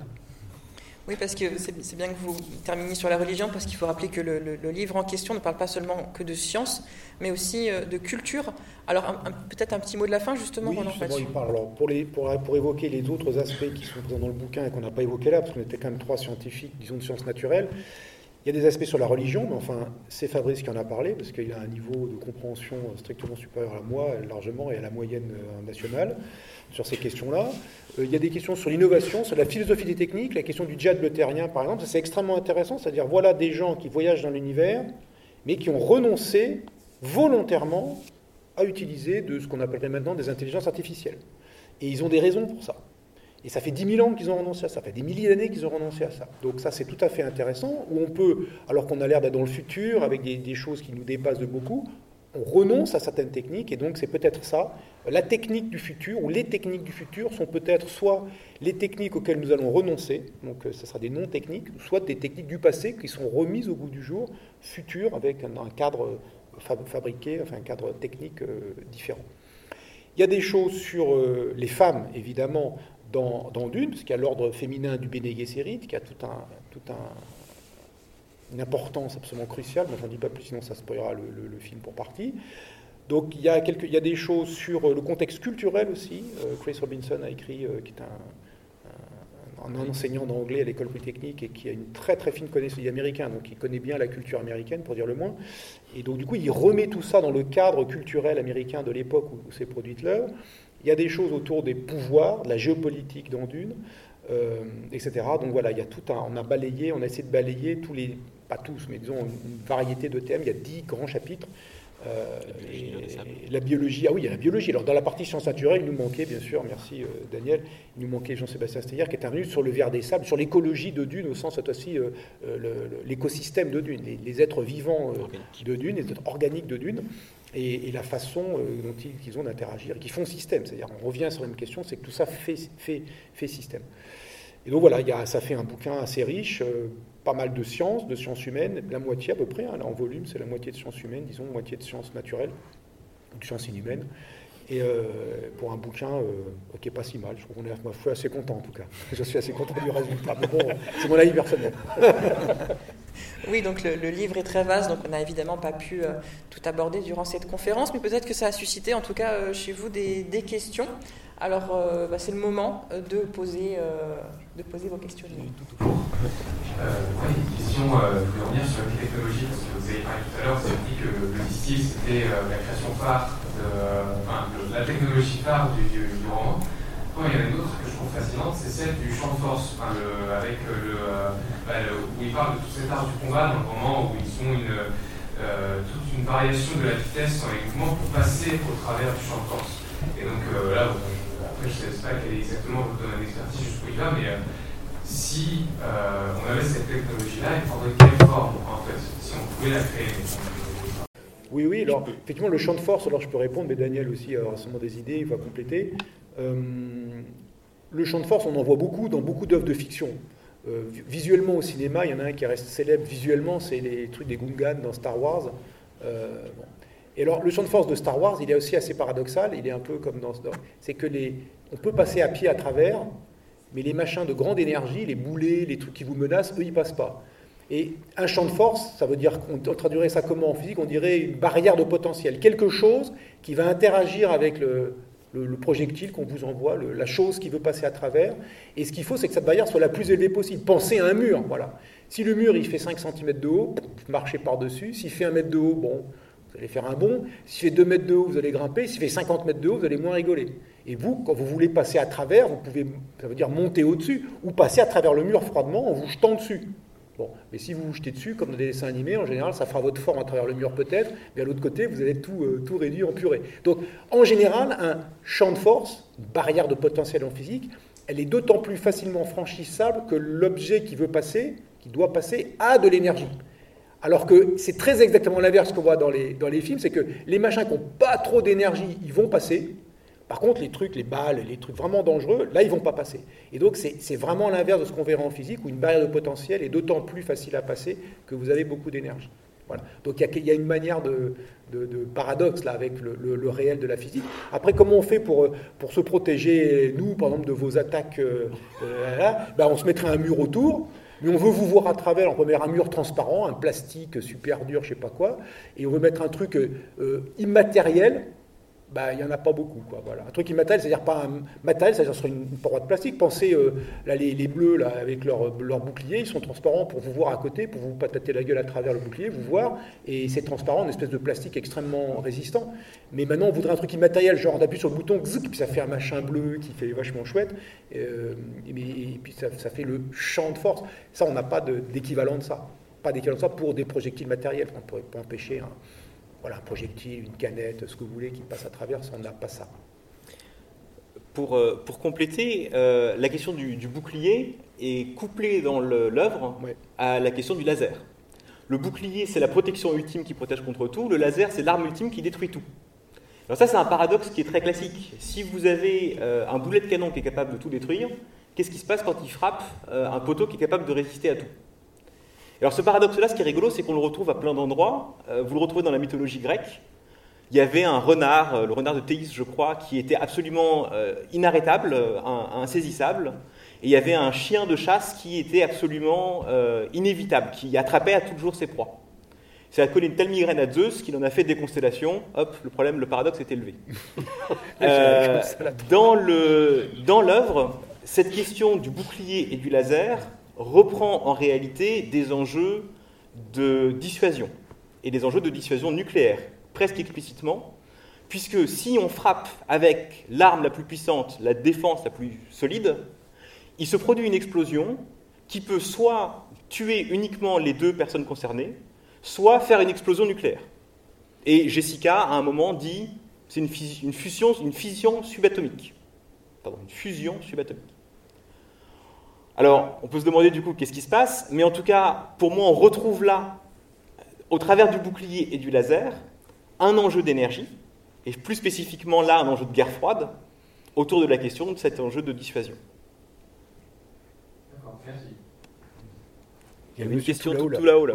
Oui, parce que c'est bien que vous terminiez sur la religion, parce qu'il faut rappeler que le, le- le livre en question ne parle pas seulement que de science, mais aussi euh, de culture. Alors, peut-être un petit mot de la fin, justement, Oui, Roland, justement, il parle. Alors, pour, les, pour, pour évoquer les autres aspects qui sont présents dans le bouquin et qu'on n'a pas évoqués là, parce qu'on était quand même trois scientifiques, disons de sciences naturelles, il y a des aspects sur la religion, mais enfin, c'est Fabrice qui en a parlé, parce qu'il a un niveau de compréhension strictement supérieur à moi, largement, et à la moyenne euh, nationale, sur ces questions-là. Euh, il y a des questions sur l'innovation, sur la philosophie des techniques, la question du djihad bleuterien, par exemple. C'est extrêmement intéressant, c'est-à-dire, voilà des gens qui voyagent dans l'univers, mais qui ont renoncé volontairement à utiliser de ce qu'on appellerait maintenant des intelligences artificielles. Et ils ont des raisons pour ça. Et ça fait 10 000 ans qu'ils ont renoncé à ça, ça fait des milliers d'années qu'ils ont renoncé à ça. Donc ça, c'est tout à fait intéressant, où on peut, alors qu'on a l'air d'être dans le futur, avec des, choses qui nous dépassent de beaucoup, on renonce à certaines techniques, et donc c'est peut-être ça. La technique du futur, ou les techniques du futur, sont peut-être soit les techniques auxquelles nous allons renoncer, donc euh, ce sera des non-techniques, soit des techniques du passé qui sont remises au goût du jour, futur, avec un, cadre euh, fab- fabriqué, enfin un cadre technique euh, différent. Il y a des choses sur les femmes, évidemment, dans, dans Dune, parce qu'il y a l'ordre féminin du Bene Gesserit, qui a tout un, tout un, une importance absolument cruciale. Moi, j'en dis pas plus, sinon ça spoilera le, film pour partie. Donc, il y, a quelques, il y a des choses sur euh, le contexte culturel aussi. Euh, Chris Robinson a écrit, euh, qui est un, enseignant d'anglais à l'école polytechnique et qui a une très très fine connaissance américain, donc il connaît bien la culture américaine, pour dire le moins. Et donc, du coup, il remet tout ça dans le cadre culturel américain de l'époque où, où s'est produit Hitler. Il y a des choses autour des pouvoirs, de la géopolitique dans Dune, euh, etc. Donc voilà, il y a tout un, on a balayé, on a essayé de balayer tous les, pas tous, mais disons une, une variété de thèmes. Il y a dix grands chapitres. Euh, et- et la biologie, ah oui, il y a la biologie. Alors dans la partie sciences naturelles, il nous manquait, bien sûr, merci euh, Daniel, il nous manquait Jean-Sébastien Steyer qui est intervenu sur le ver des sables, sur l'écologie de Dune, au sens cette fois-ci euh, l'écosystème de Dune, les, les êtres vivants de Dune, les êtres organiques de Dune, et, la façon euh, dont ils, qu'ils ont d'interagir, qui font système. C'est-à-dire, on revient sur la même question, c'est que tout ça fait, fait, fait système. Et donc voilà, ça fait un bouquin assez riche, euh, pas mal de sciences, de sciences humaines, la moitié à peu près, hein, en volume, c'est la moitié de sciences humaines, disons, moitié de sciences naturelles, de sciences inhumaines. Et euh, pour un bouquin euh, qui est pas si mal, je qu'on est, moi, je suis assez content en tout cas. Je suis assez content du résultat, mais bon, c'est mon avis personnel. Oui, donc le, livre est très vaste, donc on n'a évidemment pas pu euh, tout aborder durant cette conférence, mais peut-être que ça a suscité en tout cas euh, chez vous des, questions. Alors euh, bah, c'est le moment de poser, de poser vos questions. oui, une question, je voulais revenir sur les technologies, parce que vous avez parlé tout à l'heure, vous avez dit que le distil c'était la création phare, enfin, la technologie phare du, du, du roman. il y en a une autre que je trouve fascinante, c'est celle du champ de force, avec le, bah, où il parle de tout cet art du combat dans le moment où ils ont une, euh, toute une variation de la vitesse dans les mouvements pour passer au travers du champ de force. Et donc euh, là, après je ne sais pas quelle est exactement votre domaine d'expertise jusqu'où il va, mais euh, si on avait cette technologie-là, il faudrait quelle forme en fait, si on pouvait la créer? Oui, oui, alors effectivement, le champ de force, alors je peux répondre, mais Daniel aussi aura sûrement des idées, il va compléter. le champ de force, on en voit beaucoup dans beaucoup d'œuvres de fiction. Euh, visuellement au cinéma, il y en a un qui reste célèbre visuellement, c'est les trucs des Gungans dans Star Wars. Euh, Et alors, le champ de force de Star Wars, il est aussi assez paradoxal. Il est un peu comme dans. C'est que les, on peut passer à pied à travers, mais les machins de grande énergie, les boulets, les trucs qui vous menacent, eux, ils passent pas. Et un champ de force, ça veut dire qu'on traduirait ça comment? En physique On dirait une barrière de potentiel, quelque chose qui va interagir avec le, le, projectile qu'on vous envoie, la chose qui veut passer à travers. Et ce qu'il faut, c'est que cette barrière soit la plus élevée possible. Pensez à un mur, voilà. Si le mur, il fait 5 cm de haut, marchez par-dessus. S'il fait 1 mètre de haut, bon, vous allez faire un bond. S'il fait 2 mètres de haut, vous allez grimper. S'il fait 50 mètres de haut, vous allez moins rigoler. Et vous, quand vous voulez passer à travers, vous pouvez, ça veut dire monter au-dessus, ou passer à travers le mur froidement en vous jetant dessus mais si vous vous jetez dessus, comme dans des dessins animés, en général, ça fera votre forme à travers le mur peut-être, mais à l'autre côté, vous allez tout, euh, tout réduit en purée. Donc, en général, un champ de force, une barrière de potentiel en physique, elle est d'autant plus facilement franchissable que l'objet qui veut passer, qui doit passer, a de l'énergie. Alors que c'est très exactement l'inverse qu'on voit dans les, dans les films, c'est que les machins qui n'ont pas trop d'énergie, ils vont passer, par contre, les trucs, les balles, les trucs vraiment dangereux, là, ils vont pas passer. Et donc, c'est vraiment l'inverse de ce qu'on verra en physique, où une barrière de potentiel est d'autant plus facile à passer que vous avez beaucoup d'énergie. Voilà. Donc, il y, a une manière de, paradoxe là avec le, réel de la physique. Après, comment on fait pour, pour se protéger, nous, par exemple, de vos attaques euh, euh, ben, On se mettrait un mur autour. Mais on veut vous voir à travers, on peut mettre un mur transparent, un plastique super dur, je sais pas quoi, et on veut mettre un truc euh, immatériel bah, il n'y en a pas beaucoup. Quoi, voilà. Un truc immatériel, c'est-à-dire pas un matériel, c'est-à-dire sur une, paroi de plastique. Pensez, euh, là, les, bleus, là, avec leur, leur, bouclier, ils sont transparents pour vous voir à côté, pour vous patater la gueule à travers le bouclier, vous voir, et c'est transparent, une espèce de plastique extrêmement résistant. Mais maintenant, on voudrait un truc immatériel, genre on appuie sur le bouton, puis ça fait un machin bleu qui fait vachement chouette, euh, et, puis ça, fait le champ de force. Ça, on n'a pas d'équivalent de, ça. Pas d'équivalent de ça pour des projectiles matériels qu'on pourrait pas empêcher. Hein voilà, un projectile, une canette, ce que vous voulez qui passe à travers, on n'a pas ça. Pour, euh, pour compléter, euh, la question du, bouclier est couplée dans l'œuvre à la question du laser. Le bouclier, c'est la protection ultime qui protège contre tout, le laser, c'est l'arme ultime qui détruit tout. Alors ça, c'est un paradoxe qui est très classique. Si vous avez euh, un boulet de canon qui est capable de tout détruire, qu'est-ce qui se passe quand il frappe un poteau qui est capable de résister à tout? Alors ce paradoxe-là, ce qui est rigolo, c'est qu'on le retrouve à plein d'endroits. Euh, vous le retrouvez dans la mythologie grecque. Il y avait un renard, euh, le renard de Théis, je crois, qui était absolument euh, inarrêtable, insaisissable. Et il y avait un chien de chasse qui était absolument inévitable, qui attrapait à toujours ses proies. C'est à collé une telle migraine à Zeus qu'il en a fait des constellations. Hop, le problème, le paradoxe est élevé. dans l'œuvre, cette question du bouclier et du laser reprend en réalité des enjeux de dissuasion, et des enjeux de dissuasion nucléaire, presque explicitement, puisque si on frappe avec l'arme la plus puissante, la défense la plus solide, il se produit une explosion qui peut soit tuer uniquement les deux personnes concernées, soit faire une explosion nucléaire. Et Jessica, à un moment, dit c'est une, fusion, subatomique. Pardon, une fusion subatomique. Alors, on peut se demander du coup qu'est-ce qui se passe, mais en tout cas, pour moi, on retrouve là, au travers du bouclier et du laser, un enjeu d'énergie, et plus spécifiquement là, un enjeu de guerre froide, autour de la question de cet enjeu de dissuasion. D'accord, merci. Il y a une question tout là-haut. Là.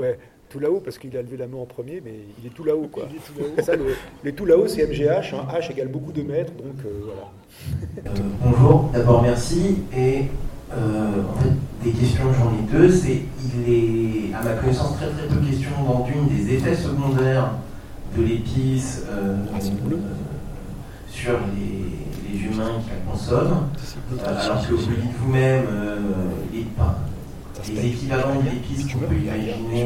tout là-haut, parce qu'il a levé la main en premier, mais il est tout là-haut. Quoi. Ça, le, les tout là-haut, c'est MGH. Hein. H égale beaucoup de mètres, donc euh, voilà. Euh, bonjour, d'abord merci. Et en fait, des questions, j'en ai deux. C'est, il est, à ma connaissance, très très peu question dans Dune des effets secondaires de l'épice euh, euh, sur les, humains qui la consomment. Euh, alors que vous dites vous-même, les, équivalents de l'épice qu'on peut imaginer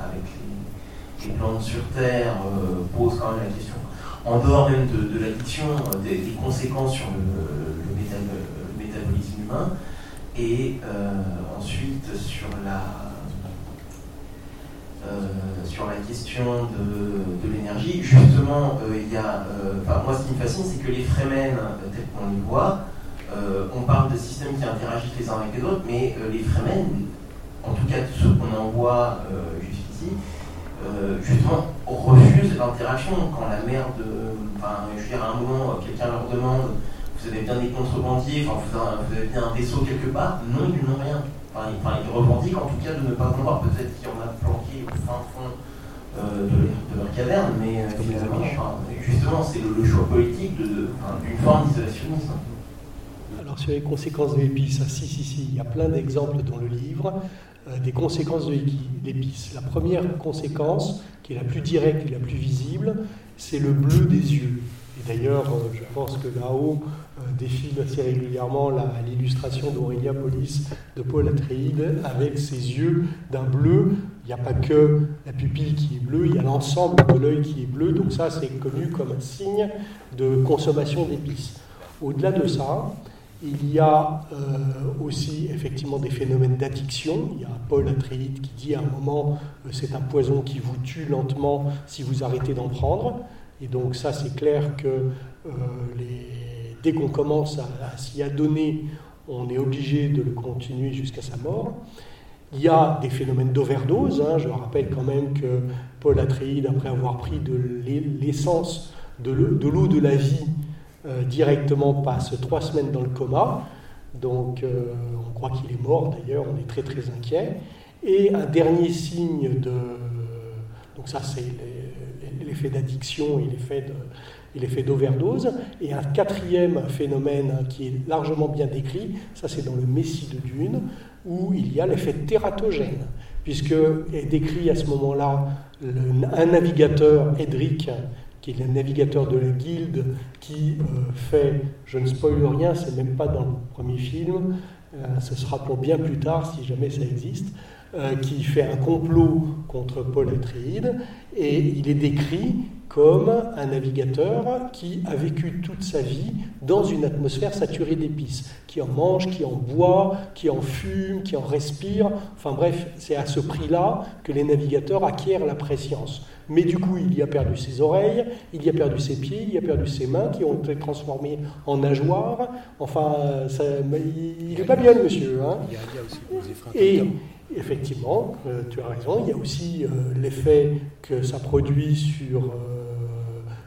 avec les, plantes sur Terre posent quand même la question. En dehors même de, l'addiction, des, conséquences sur le métabolisme humain et euh, ensuite sur la, euh, sur la question de, de l'énergie. Justement, euh, il y a, moi ce qui me fascine, c'est que les Fremen, tels qu'on les voit, on parle de systèmes qui interagissent les uns avec les autres, mais les Fremen, en tout cas ceux qu'on envoie jusqu'ici, justement refusent l'interaction quand la mère de. Enfin, je veux dire, à un moment, quelqu'un leur demande vous avez bien des contrebandiers, enfin, vous avez bien un vaisseau quelque part. Non, ils n'ont rien. Enfin, ils, revendiquent en tout cas de ne pas voir. Peut-être qu'il y en a planqué au fin fond euh, de, leur caverne, mais euh, finalement, justement, c'est le, choix politique d'une forme d'isolationnisme. Alors, sur les conséquences de l'épice, ah, si, si, si, il y a plein d'exemples dans le livre euh, des conséquences de l'épice. La première conséquence, qui est la plus directe et la plus visible, c'est le bleu des yeux. Et d'ailleurs, je pense que là-haut, défile assez régulièrement l'illustration d'Aurélia Polis de Paul Atreides avec ses yeux d'un bleu. Il n'y a pas que la pupille qui est bleue, il y a l'ensemble de l'œil qui est bleu. Donc ça, c'est connu comme un signe de consommation d'épices. Au-delà de ça, il y a euh, aussi effectivement des phénomènes d'addiction. Il y a Paul Atreides qui dit à un moment euh, c'est un poison qui vous tue lentement si vous arrêtez d'en prendre. Et donc ça, c'est clair que les dès qu'on commence à, s'y adonner, on est obligé de le continuer jusqu'à sa mort. Il y a des phénomènes d'overdose. Hein. Je rappelle quand même que Paul Atreides, après avoir pris de l'essence de l'eau de la vie, euh, directement passe trois semaines dans le coma. Donc euh, on croit qu'il est mort d'ailleurs, on est très très inquiet. Et un dernier signe de... Donc ça c'est l'effet d'addiction et l'effet de, et l'effet d'overdose. Et un quatrième phénomène qui est largement bien décrit, ça c'est dans le Messie de Dune, où il y a l'effet tératogène, puisque est décrit à ce moment-là un navigateur, Edric, qui est le navigateur de la guilde, qui euh, fait, je ne spoil rien, c'est même pas dans le premier film, euh, ce sera pour bien plus tard si jamais ça existe, euh, qui fait un complot contre Paul Atreides, et il est décrit comme un navigateur qui a vécu toute sa vie dans une atmosphère saturée d'épices, qui en mange, qui en boit, qui en fume, qui en respire. Enfin bref, c'est à ce prix-là que les navigateurs acquièrent la préscience. Mais du coup, il y a perdu ses oreilles, il y a perdu ses pieds, il y a perdu ses mains qui ont été transformées en nageoires. Enfin, il n'est pas bien, monsieur. Hein. Et effectivement, euh, tu as raison, il y a aussi euh, l'effet que ça produit sur euh,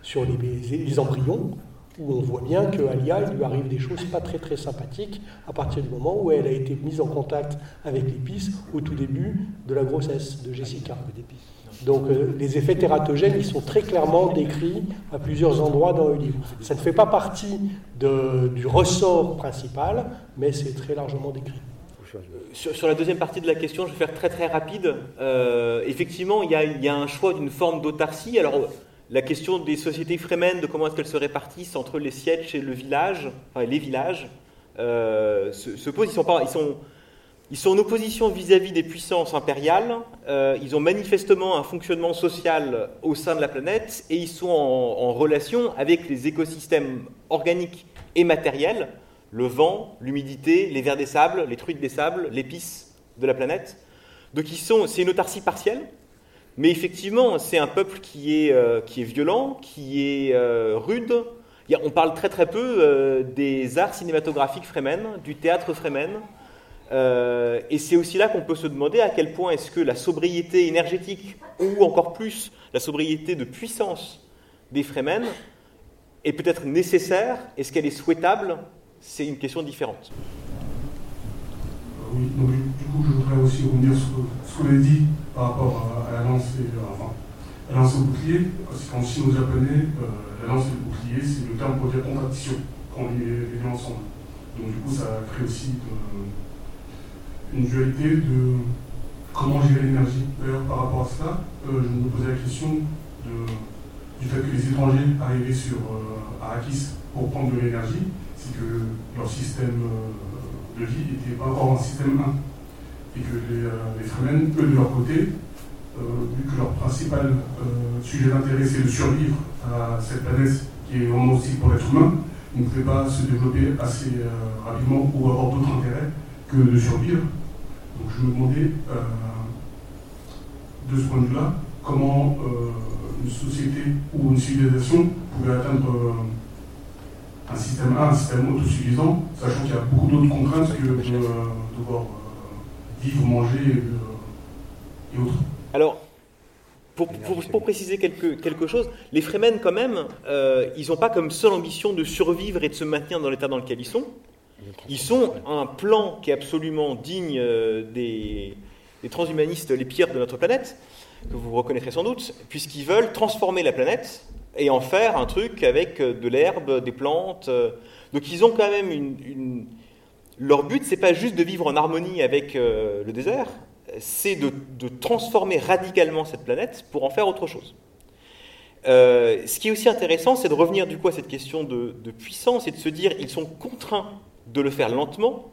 sur les, embryons, où on voit bien qu'à Alia, il lui arrive des choses pas très très sympathiques à partir du moment où elle a été mise en contact avec l'épice au tout début de la grossesse de Jessica. Donc euh, les effets tératogènes, ils sont très clairement décrits à plusieurs endroits dans le livre. Ça ne fait pas partie du ressort principal, mais c'est très largement décrit. Sur, la deuxième partie de la question, je vais faire très très rapide. Euh, effectivement, il y, y, a, un choix d'une forme d'autarcie. Alors, la question des sociétés frémènes, de comment est-ce qu'elles se répartissent entre les sièges et le village, enfin les villages, euh, se, pose. Ils sont, pas, ils, sont, sont en opposition vis-à-vis des puissances impériales. Euh, ils ont manifestement un fonctionnement social au sein de la planète et ils sont en, relation avec les écosystèmes organiques et matériels, le vent, l'humidité, les vers des sables, les truites des sables, l'épice de la planète. Donc c'est une autarcie partielle mais effectivement, c'est un peuple qui est, euh, violent, qui est euh, rude. on parle très très peu euh, des arts cinématographiques fremen, du théâtre fremen. et c'est aussi là qu'on peut se demander à quel point est-ce que la sobriété énergétique, ou encore plus la sobriété de puissance des fremen, est peut-être nécessaire. Est-ce qu'elle est souhaitable? C'est une question différente. Oui, donc, du coup, je voudrais aussi revenir sur ce vous avez dit par rapport à, la lance et la lance au bouclier. Parce qu'en chino-japonais, euh, la lance et le bouclier, c'est le terme pour dire contradiction quand on les, ensemble. Donc, du coup, ça crée aussi une dualité de comment gérer l'énergie. D'ailleurs, par rapport à cela, euh, je me posais la question du fait que les étrangers arrivaient sur euh, pour prendre de l'énergie, c'est que leur système euh, de vie n'était pas encore un système 1. Et que les, euh, Fremen, eux, de leur côté, euh, vu que leur principal euh, sujet d'intérêt c'est de survivre à cette planète qui est vraiment pour l'être humain, ils ne pouvaient pas se développer assez euh, rapidement ou avoir d'autres intérêts que de survivre. Donc je me demandais, euh, de ce point de vue-là, comment euh, une société ou une civilisation pouvait atteindre euh, un système A, un système autosuffisant, sachant qu'il y a beaucoup d'autres contraintes que de euh, devoir euh, vivre, manger et, euh, et autres. Alors, pour, préciser quelque, chose, les Fremen, quand même, ils n'ont pas comme seule ambition de survivre et de se maintenir dans l'état dans lequel ils sont. Ils sont un plan qui est absolument digne des transhumanistes les pires de notre planète, que vous reconnaîtrez sans doute, puisqu'ils veulent transformer la planète et en faire un truc avec euh, de l'herbe, des plantes. euh. Donc ils ont quand même une... Leur but, c'est pas juste de vivre en harmonie avec euh, le désert, c'est de, transformer radicalement cette planète pour en faire autre chose. Ce qui est aussi intéressant, c'est de revenir du coup à cette question de, de puissance et de se dire ils sont contraints de le faire lentement.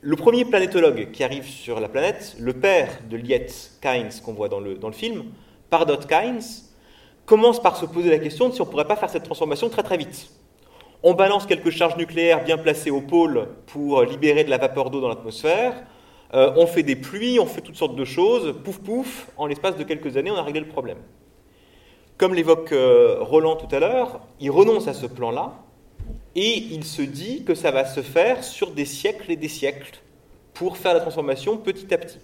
Le premier planétologue qui arrive sur la planète, le père de Liet Kynes qu'on voit dans le, dans le film, Pardot Kynes, commence par se poser la question de si on ne pourrait pas faire cette transformation très très vite. On balance quelques charges nucléaires bien placées au pôle pour libérer de la vapeur d'eau dans l'atmosphère. Euh, on fait des pluies, on fait toutes sortes de choses. Pouf pouf, en l'espace de quelques années, on a réglé le problème. Comme l'évoque euh, Roland tout à l'heure, il renonce à ce plan-là et il se dit que ça va se faire sur des siècles et des siècles pour faire la transformation petit à petit.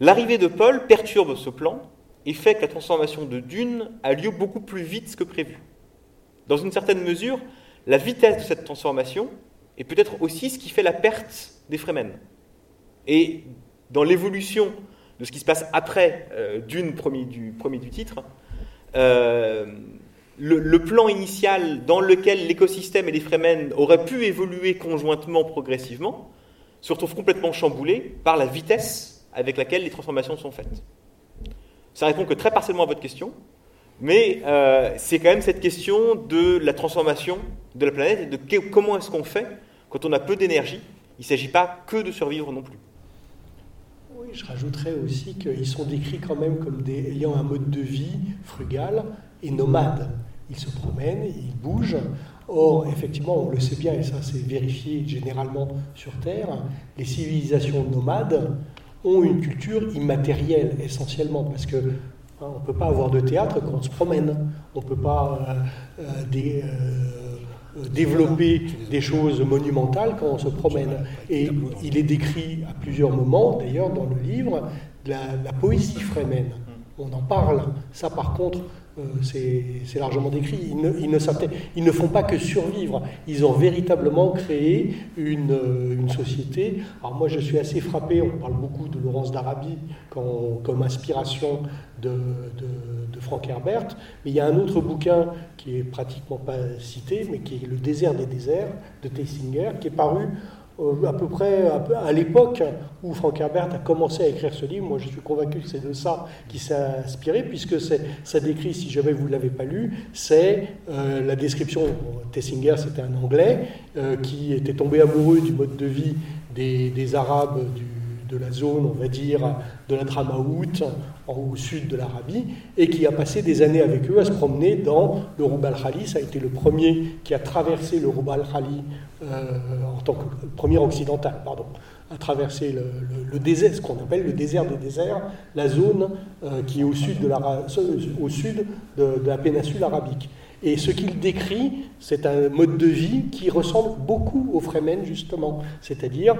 L'arrivée de Paul perturbe ce plan et fait que la transformation de Dune a lieu beaucoup plus vite que prévu. Dans une certaine mesure, la vitesse de cette transformation est peut-être aussi ce qui fait la perte des Fremen. Et dans l'évolution de ce qui se passe après euh, Dune premier du, premier du titre, euh, le, le plan initial dans lequel l'écosystème et les Fremen auraient pu évoluer conjointement progressivement se retrouve complètement chamboulé par la vitesse avec laquelle les transformations sont faites. Ça répond que très partiellement à votre question, mais euh, c'est quand même cette question de la transformation de la planète et de comment est-ce qu'on fait quand on a peu d'énergie? Il ne s'agit pas que de survivre non plus. Oui, je rajouterais aussi qu'ils sont décrits quand même comme ayant un mode de vie frugal et nomade. Ils se promènent, ils bougent. Or, effectivement, on le sait bien, et ça c'est vérifié généralement sur Terre, les civilisations nomades ont une culture immatérielle essentiellement, parce que hein, on ne peut pas avoir de théâtre quand on se promène. On ne peut pas euh, euh, euh, développer des choses monumentales quand on se promène. Et il est décrit à plusieurs moments, d'ailleurs, dans le livre, la, la poésie frémène. On en parle. Ça, par contre, euh, c'est largement décrit. Ils ne, font pas que survivre. Ils ont véritablement créé une, euh, une société. Alors moi, je suis assez frappé. On parle beaucoup de Laurence d'Arabie comme inspiration de, de- Frank Herbert. Mais il y a un autre bouquin qui est pratiquement pas cité, mais qui est Le désert des déserts de Tessinger, qui est paru à peu près à, l'époque où Frank Herbert a commencé à écrire ce livre. Moi, je suis convaincu que c'est de ça qu'il s'est inspiré, puisque ça décrit, si jamais vous ne l'avez pas lu, c'est euh, la description. Tessinger, c'était un Anglais euh, qui était tombé amoureux du mode de vie des, des Arabes du- de la zone, on va dire, de la Dramaout, en- au sud de l'Arabie, et qui a passé des années avec eux à se promener dans le Rub al-Khali. Ça a été le premier qui a traversé le Rub al-Khali euh, en tant que premier occidental, pardon, à traverser le, désert, ce qu'on appelle le désert des déserts, la zone euh, qui est au sud de, l'Ara- au sud de la péninsule arabique. Et ce qu'il décrit, c'est un mode de vie qui ressemble beaucoup aux Fremen, justement. C'est-à-dire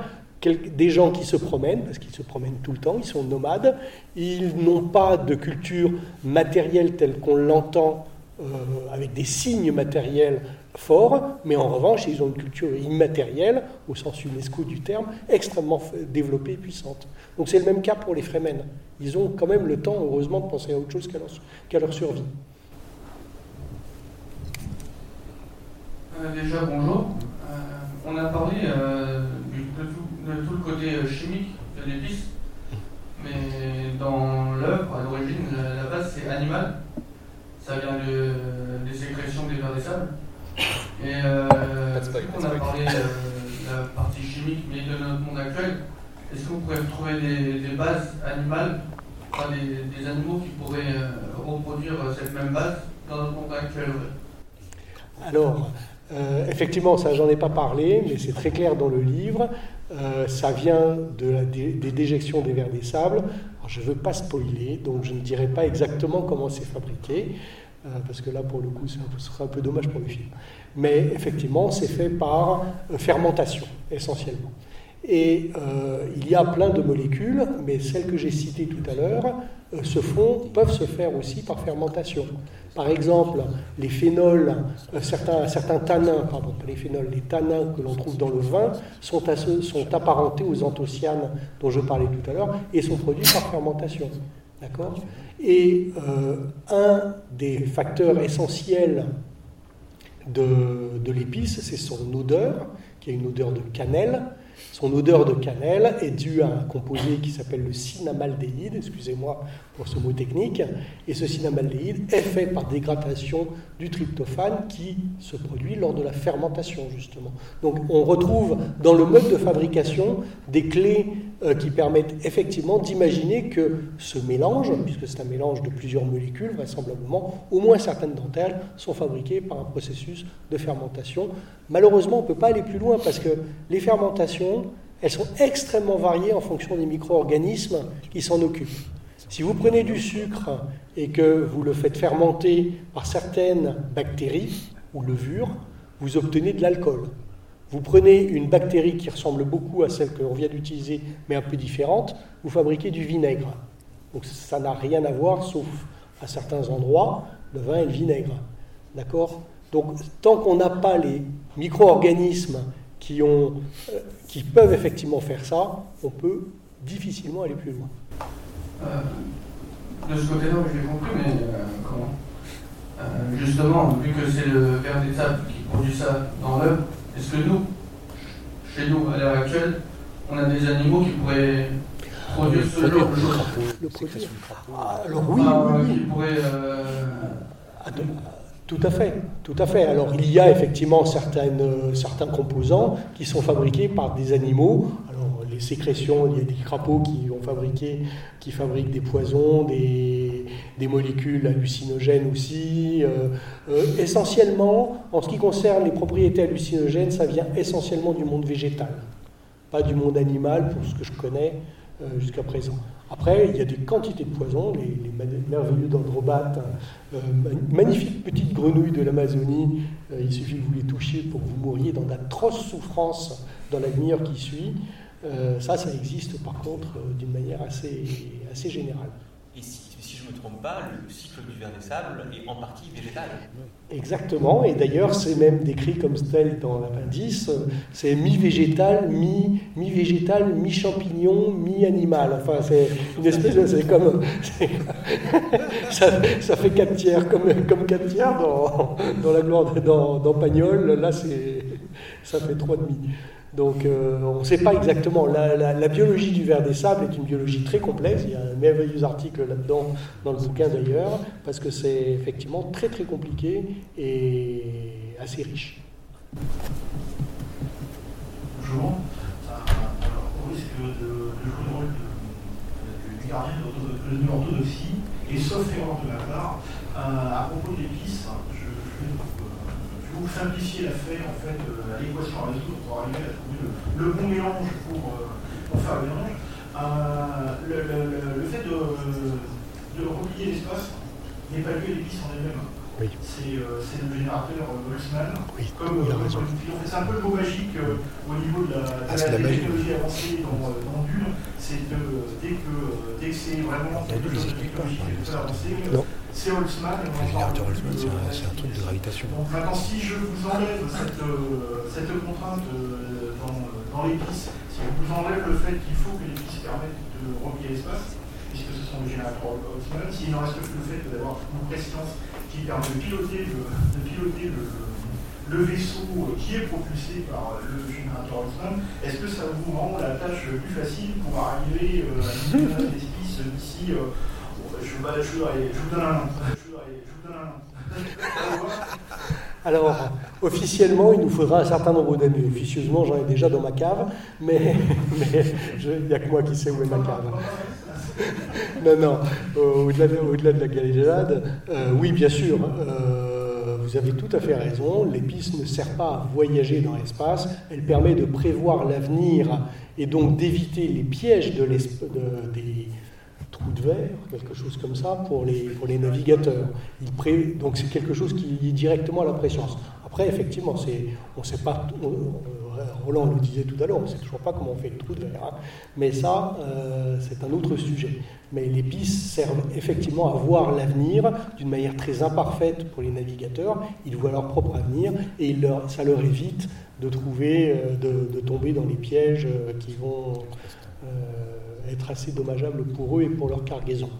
des gens qui se promènent, parce qu'ils se promènent tout le temps, ils sont nomades, ils n'ont pas de culture matérielle telle qu'on l'entend euh, avec des signes matériels forts, mais en revanche, ils ont une culture immatérielle, au sens UNESCO du terme, extrêmement développée et puissante. Donc c'est le même cas pour les Fremen. Ils ont quand même le temps, heureusement, de penser à autre chose qu'à leur survie. Euh, déjà, bonjour. Euh, on a parlé euh, de, tout- de de tout le côté euh, chimique de l'épice, mais dans l'œuvre, à l'origine, la, base c'est animal. Ça vient de, des sécrétions des vers des sables. Et euh, qu'on a parlé euh, de la partie chimique, mais de notre monde actuel, est-ce que vous pouvez trouver des, des bases animales, enfin, des, des animaux qui pourraient euh, reproduire cette même base dans notre monde actuel Alors, euh, effectivement, ça, j'en ai pas parlé, mais c'est très clair dans le livre. Euh, ça vient des, déjections des vers des sables. Je ne veux pas spoiler, donc je ne dirai pas exactement comment c'est fabriqué, euh, parce que là, pour le coup, peu- ce serait un peu dommage pour le film. Mais effectivement, c'est fait par fermentation, essentiellement. Et il y a plein de molécules, mais celles que j'ai citées tout à l'heure se font, peuvent se faire aussi par fermentation. Par exemple, les phénols, euh, certains, certains tanins, pardon, pas les phénols, les tanins que l'on trouve dans le vin sont, sont apparentés aux anthocyanes dont je parlais tout à l'heure et sont produits par fermentation. D'accord? Et euh, un des facteurs essentiels de, de l'épice, c'est son odeur, qui a une odeur de cannelle. Son odeur de cannelle est due à un composé qui s'appelle le cinamaldéhyde, excusez-moi pour ce mot technique, et ce cinamaldéhyde est fait par dégradation du tryptophane qui se produit lors de la fermentation, justement. Donc on retrouve dans le mode de fabrication des clés euh, qui permettent effectivement d'imaginer que ce mélange, puisque c'est un mélange de plusieurs molécules, vraisemblablement, au moins certaines d'entre elles sont fabriquées par un processus de fermentation. Malheureusement, on ne peut pas aller plus loin parce que les fermentations, elles sont extrêmement variées en fonction des micro-organismes qui s'en occupent. Si vous prenez du sucre et que vous le faites fermenter par certaines bactéries ou levures, vous obtenez de l'alcool. Vous prenez une bactérie qui ressemble beaucoup à celle que l'on vient d'utiliser, mais un peu différente, vous fabriquez du vinaigre. Donc ça n'a rien à voir, sauf à certains endroits, le vin et le vinaigre. D'accord? Donc tant qu'on n'a pas les micro-organismes qui, ont, euh, qui peuvent effectivement faire ça, on peut difficilement aller plus loin. Euh, de ce côté-là, je l'ai compris, mais euh, comment? Euh, Justement, vu que c'est le ver des sables qui produit ça dans l'œuvre, est-ce que nous, chez nous, à l'heure actuelle, on a des animaux qui pourraient produire ce genre de choses? Ah, Alors oui, oui, oui. Qui pourraient. Tout à fait, tout à fait. Alors il y a effectivement euh, certains composants qui sont fabriqués par des animaux. Alors les sécrétions, il y a des crapauds qui fabriquent des poisons, des, des molécules hallucinogènes aussi. Euh, euh, essentiellement, en ce qui concerne les propriétés hallucinogènes, ça vient essentiellement du monde végétal, pas du monde animal pour ce que je connais jusqu'à présent. Après, il y a des quantités de poisons, les, merveilleux dendrobates, euh, ma- magnifiques petites grenouilles de l'Amazonie, euh, il suffit que vous les touchiez pour que vous mouriez dans d'atroces souffrances dans la demi-heure qui suit. Euh, ça, ça existe par contre euh, d'une manière assez, assez générale. Et si, je ne me trompe pas, le cycle du ver des sables est en partie végétal. Exactement, et d'ailleurs c'est même décrit comme tel dans l'appendice, c'est mi-végétal, mi- mi-végétal, mi-champignon, mi-animal. Enfin, c'est une espèce de. C'est comme. ça, fait 4 tiers, comme, comme 4 tiers dans, la gloire dans, Pagnol, là ça fait 3,5. Donc euh, on ne sait pas exactement. La, la- la biologie du ver des sables est une biologie très complexe. Il y a un merveilleux article là-dedans, dans le bouquin d'ailleurs, parce que c'est effectivement très très compliqué et assez riche. Bonjour. Euh, alors, au risque de, de jouer le rôle du gardien de l'ortho- de l'orthodoxie, et sauf erreur de ma part, euh, à propos de l'épice, je, je vais vous, euh, je vais vous simplifier l'affaire en fait, euh, à l'équation à résoudre pour arriver à trouver le, le bon mélange pour, euh, pour faire le mélange. Euh, le, le- le- le fait de, de replier l'espace n'est pas lié à l'épice en elle-même. Oui. C'est euh, c'est le générateur Boltzmann. Oui, comme, il a raison. c'est un peu le mot magique au niveau de la, de Ah, la- la technologies avancées dans, dans Dune. C'est que dès que, dès que c'est vraiment quelque chose de technologique très avancé, Non. C'est Holtzmann. et on Holtzmann, c'est un, euh, truc de gravitation. donc maintenant, si je vous enlève cette, euh, cette contrainte euh, dans, dans l'épice, si je vous enlève le fait qu'il faut que l'épice permette de replier l'espace, puisque ce sont les générateurs Holtzmann, s'il n'en reste que le fait d'avoir une préscience qui permet de piloter le, de piloter le, le le vaisseau qui est propulsé par le générateur Hobsbawm, est-ce que ça vous rend la tâche plus facile pour arriver à d'esquisse d'ici je, je, vous donne. Alors, officiellement, il nous faudra un certain nombre d'années. Officieusement, j'en ai déjà dans ma cave, mais il n'y a que moi qui sais où est ma cave. non, non, au-delà de, de, la galéjade, euh, oui, bien sûr, euh, vous avez tout à fait raison, l'épice ne sert pas à voyager dans l'espace, elle permet de prévoir l'avenir et donc d'éviter les pièges de, de des trous de verre, quelque chose comme ça, pour les, navigateurs. Donc c'est quelque chose qui est directement à la préscience. Après, effectivement, on ne sait pas... Roland le disait tout à l'heure, on ne sait toujours pas comment on fait le trou de verre. Hein. Mais ça, euh, c'est un autre sujet. Mais les pistes servent effectivement à voir l'avenir d'une manière très imparfaite pour les navigateurs. Ils voient leur propre avenir et leur, ça leur évite de trouver, euh, de, tomber dans les pièges euh, qui vont être assez dommageables pour eux et pour leur cargaison.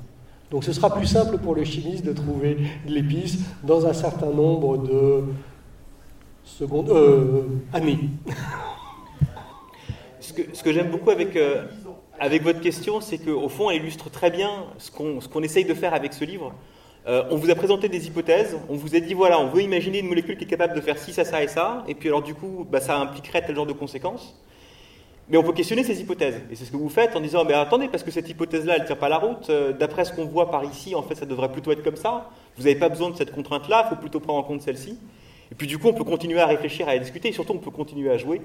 Donc ce sera plus simple pour le chimiste de trouver l'épice dans un certain nombre de secondes, euh, années. Ce que, j'aime beaucoup avec, euh, avec votre question, c'est qu'au fond, elle illustre très bien ce qu'on qu'on essaye de faire avec ce livre. Euh, on vous a présenté des hypothèses, on vous a dit voilà, on veut imaginer une molécule qui est capable de faire ci, ça, ça et ça, et puis alors du coup, bah, ça impliquerait tel genre de conséquences. Mais on peut questionner ces hypothèses. Et c'est ce que vous faites en disant, mais attendez, parce que cette hypothèse-là, elle ne tient pas la route. Euh, d'après ce qu'on voit par ici, en fait, ça devrait plutôt être comme ça. Vous n'avez pas besoin de cette contrainte-là, il faut plutôt prendre en compte celle-ci. Et puis du coup, on peut continuer à réfléchir, à discuter, et surtout, on peut continuer à jouer.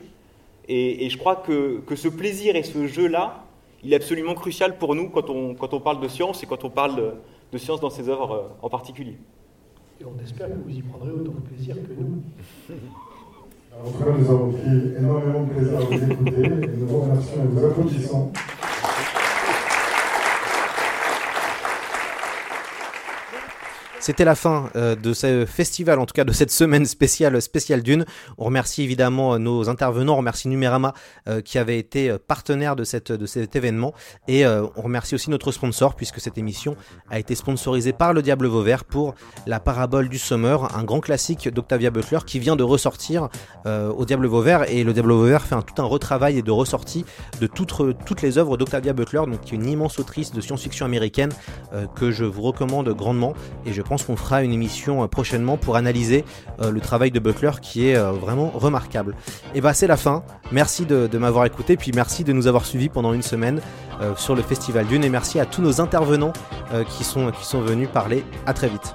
Et, je crois que, que, ce plaisir et ce jeu-là, il est absolument crucial pour nous quand on, quand on parle de science et quand on parle de, de science dans ses œuvres euh, en particulier. Et on espère que vous y prendrez autant de plaisir que nous. En tout cas, nous avons pris énormément de plaisir à vous écouter et nous vous remercions et vous applaudissons. C'était la fin euh, de ce festival, en tout cas de cette semaine spéciale, spéciale Dune. On remercie évidemment euh, nos intervenants, on remercie Numérama euh, qui avait été partenaire de, cette, de cet événement. Et on remercie aussi notre sponsor puisque cette émission a été sponsorisée par le Diable Vauvert pour la parabole du Summer, un grand classique d'Octavia Butler qui vient de ressortir au Diable Vauvert. Et le Diable Vauvert fait tout un retravail et de ressortie de toutes, toutes les œuvres d'Octavia Butler, donc qui est une immense autrice de science-fiction américaine que je vous recommande grandement. Et je pense qu'on fera une émission euh, prochainement pour analyser euh, le travail de Butler qui est euh, vraiment remarquable. Et bah c'est la fin. Merci de, m'avoir écouté, puis merci de nous avoir suivis pendant une semaine sur le Festival Dune et merci à tous nos intervenants qui, sont, qui sont venus parler. À très vite.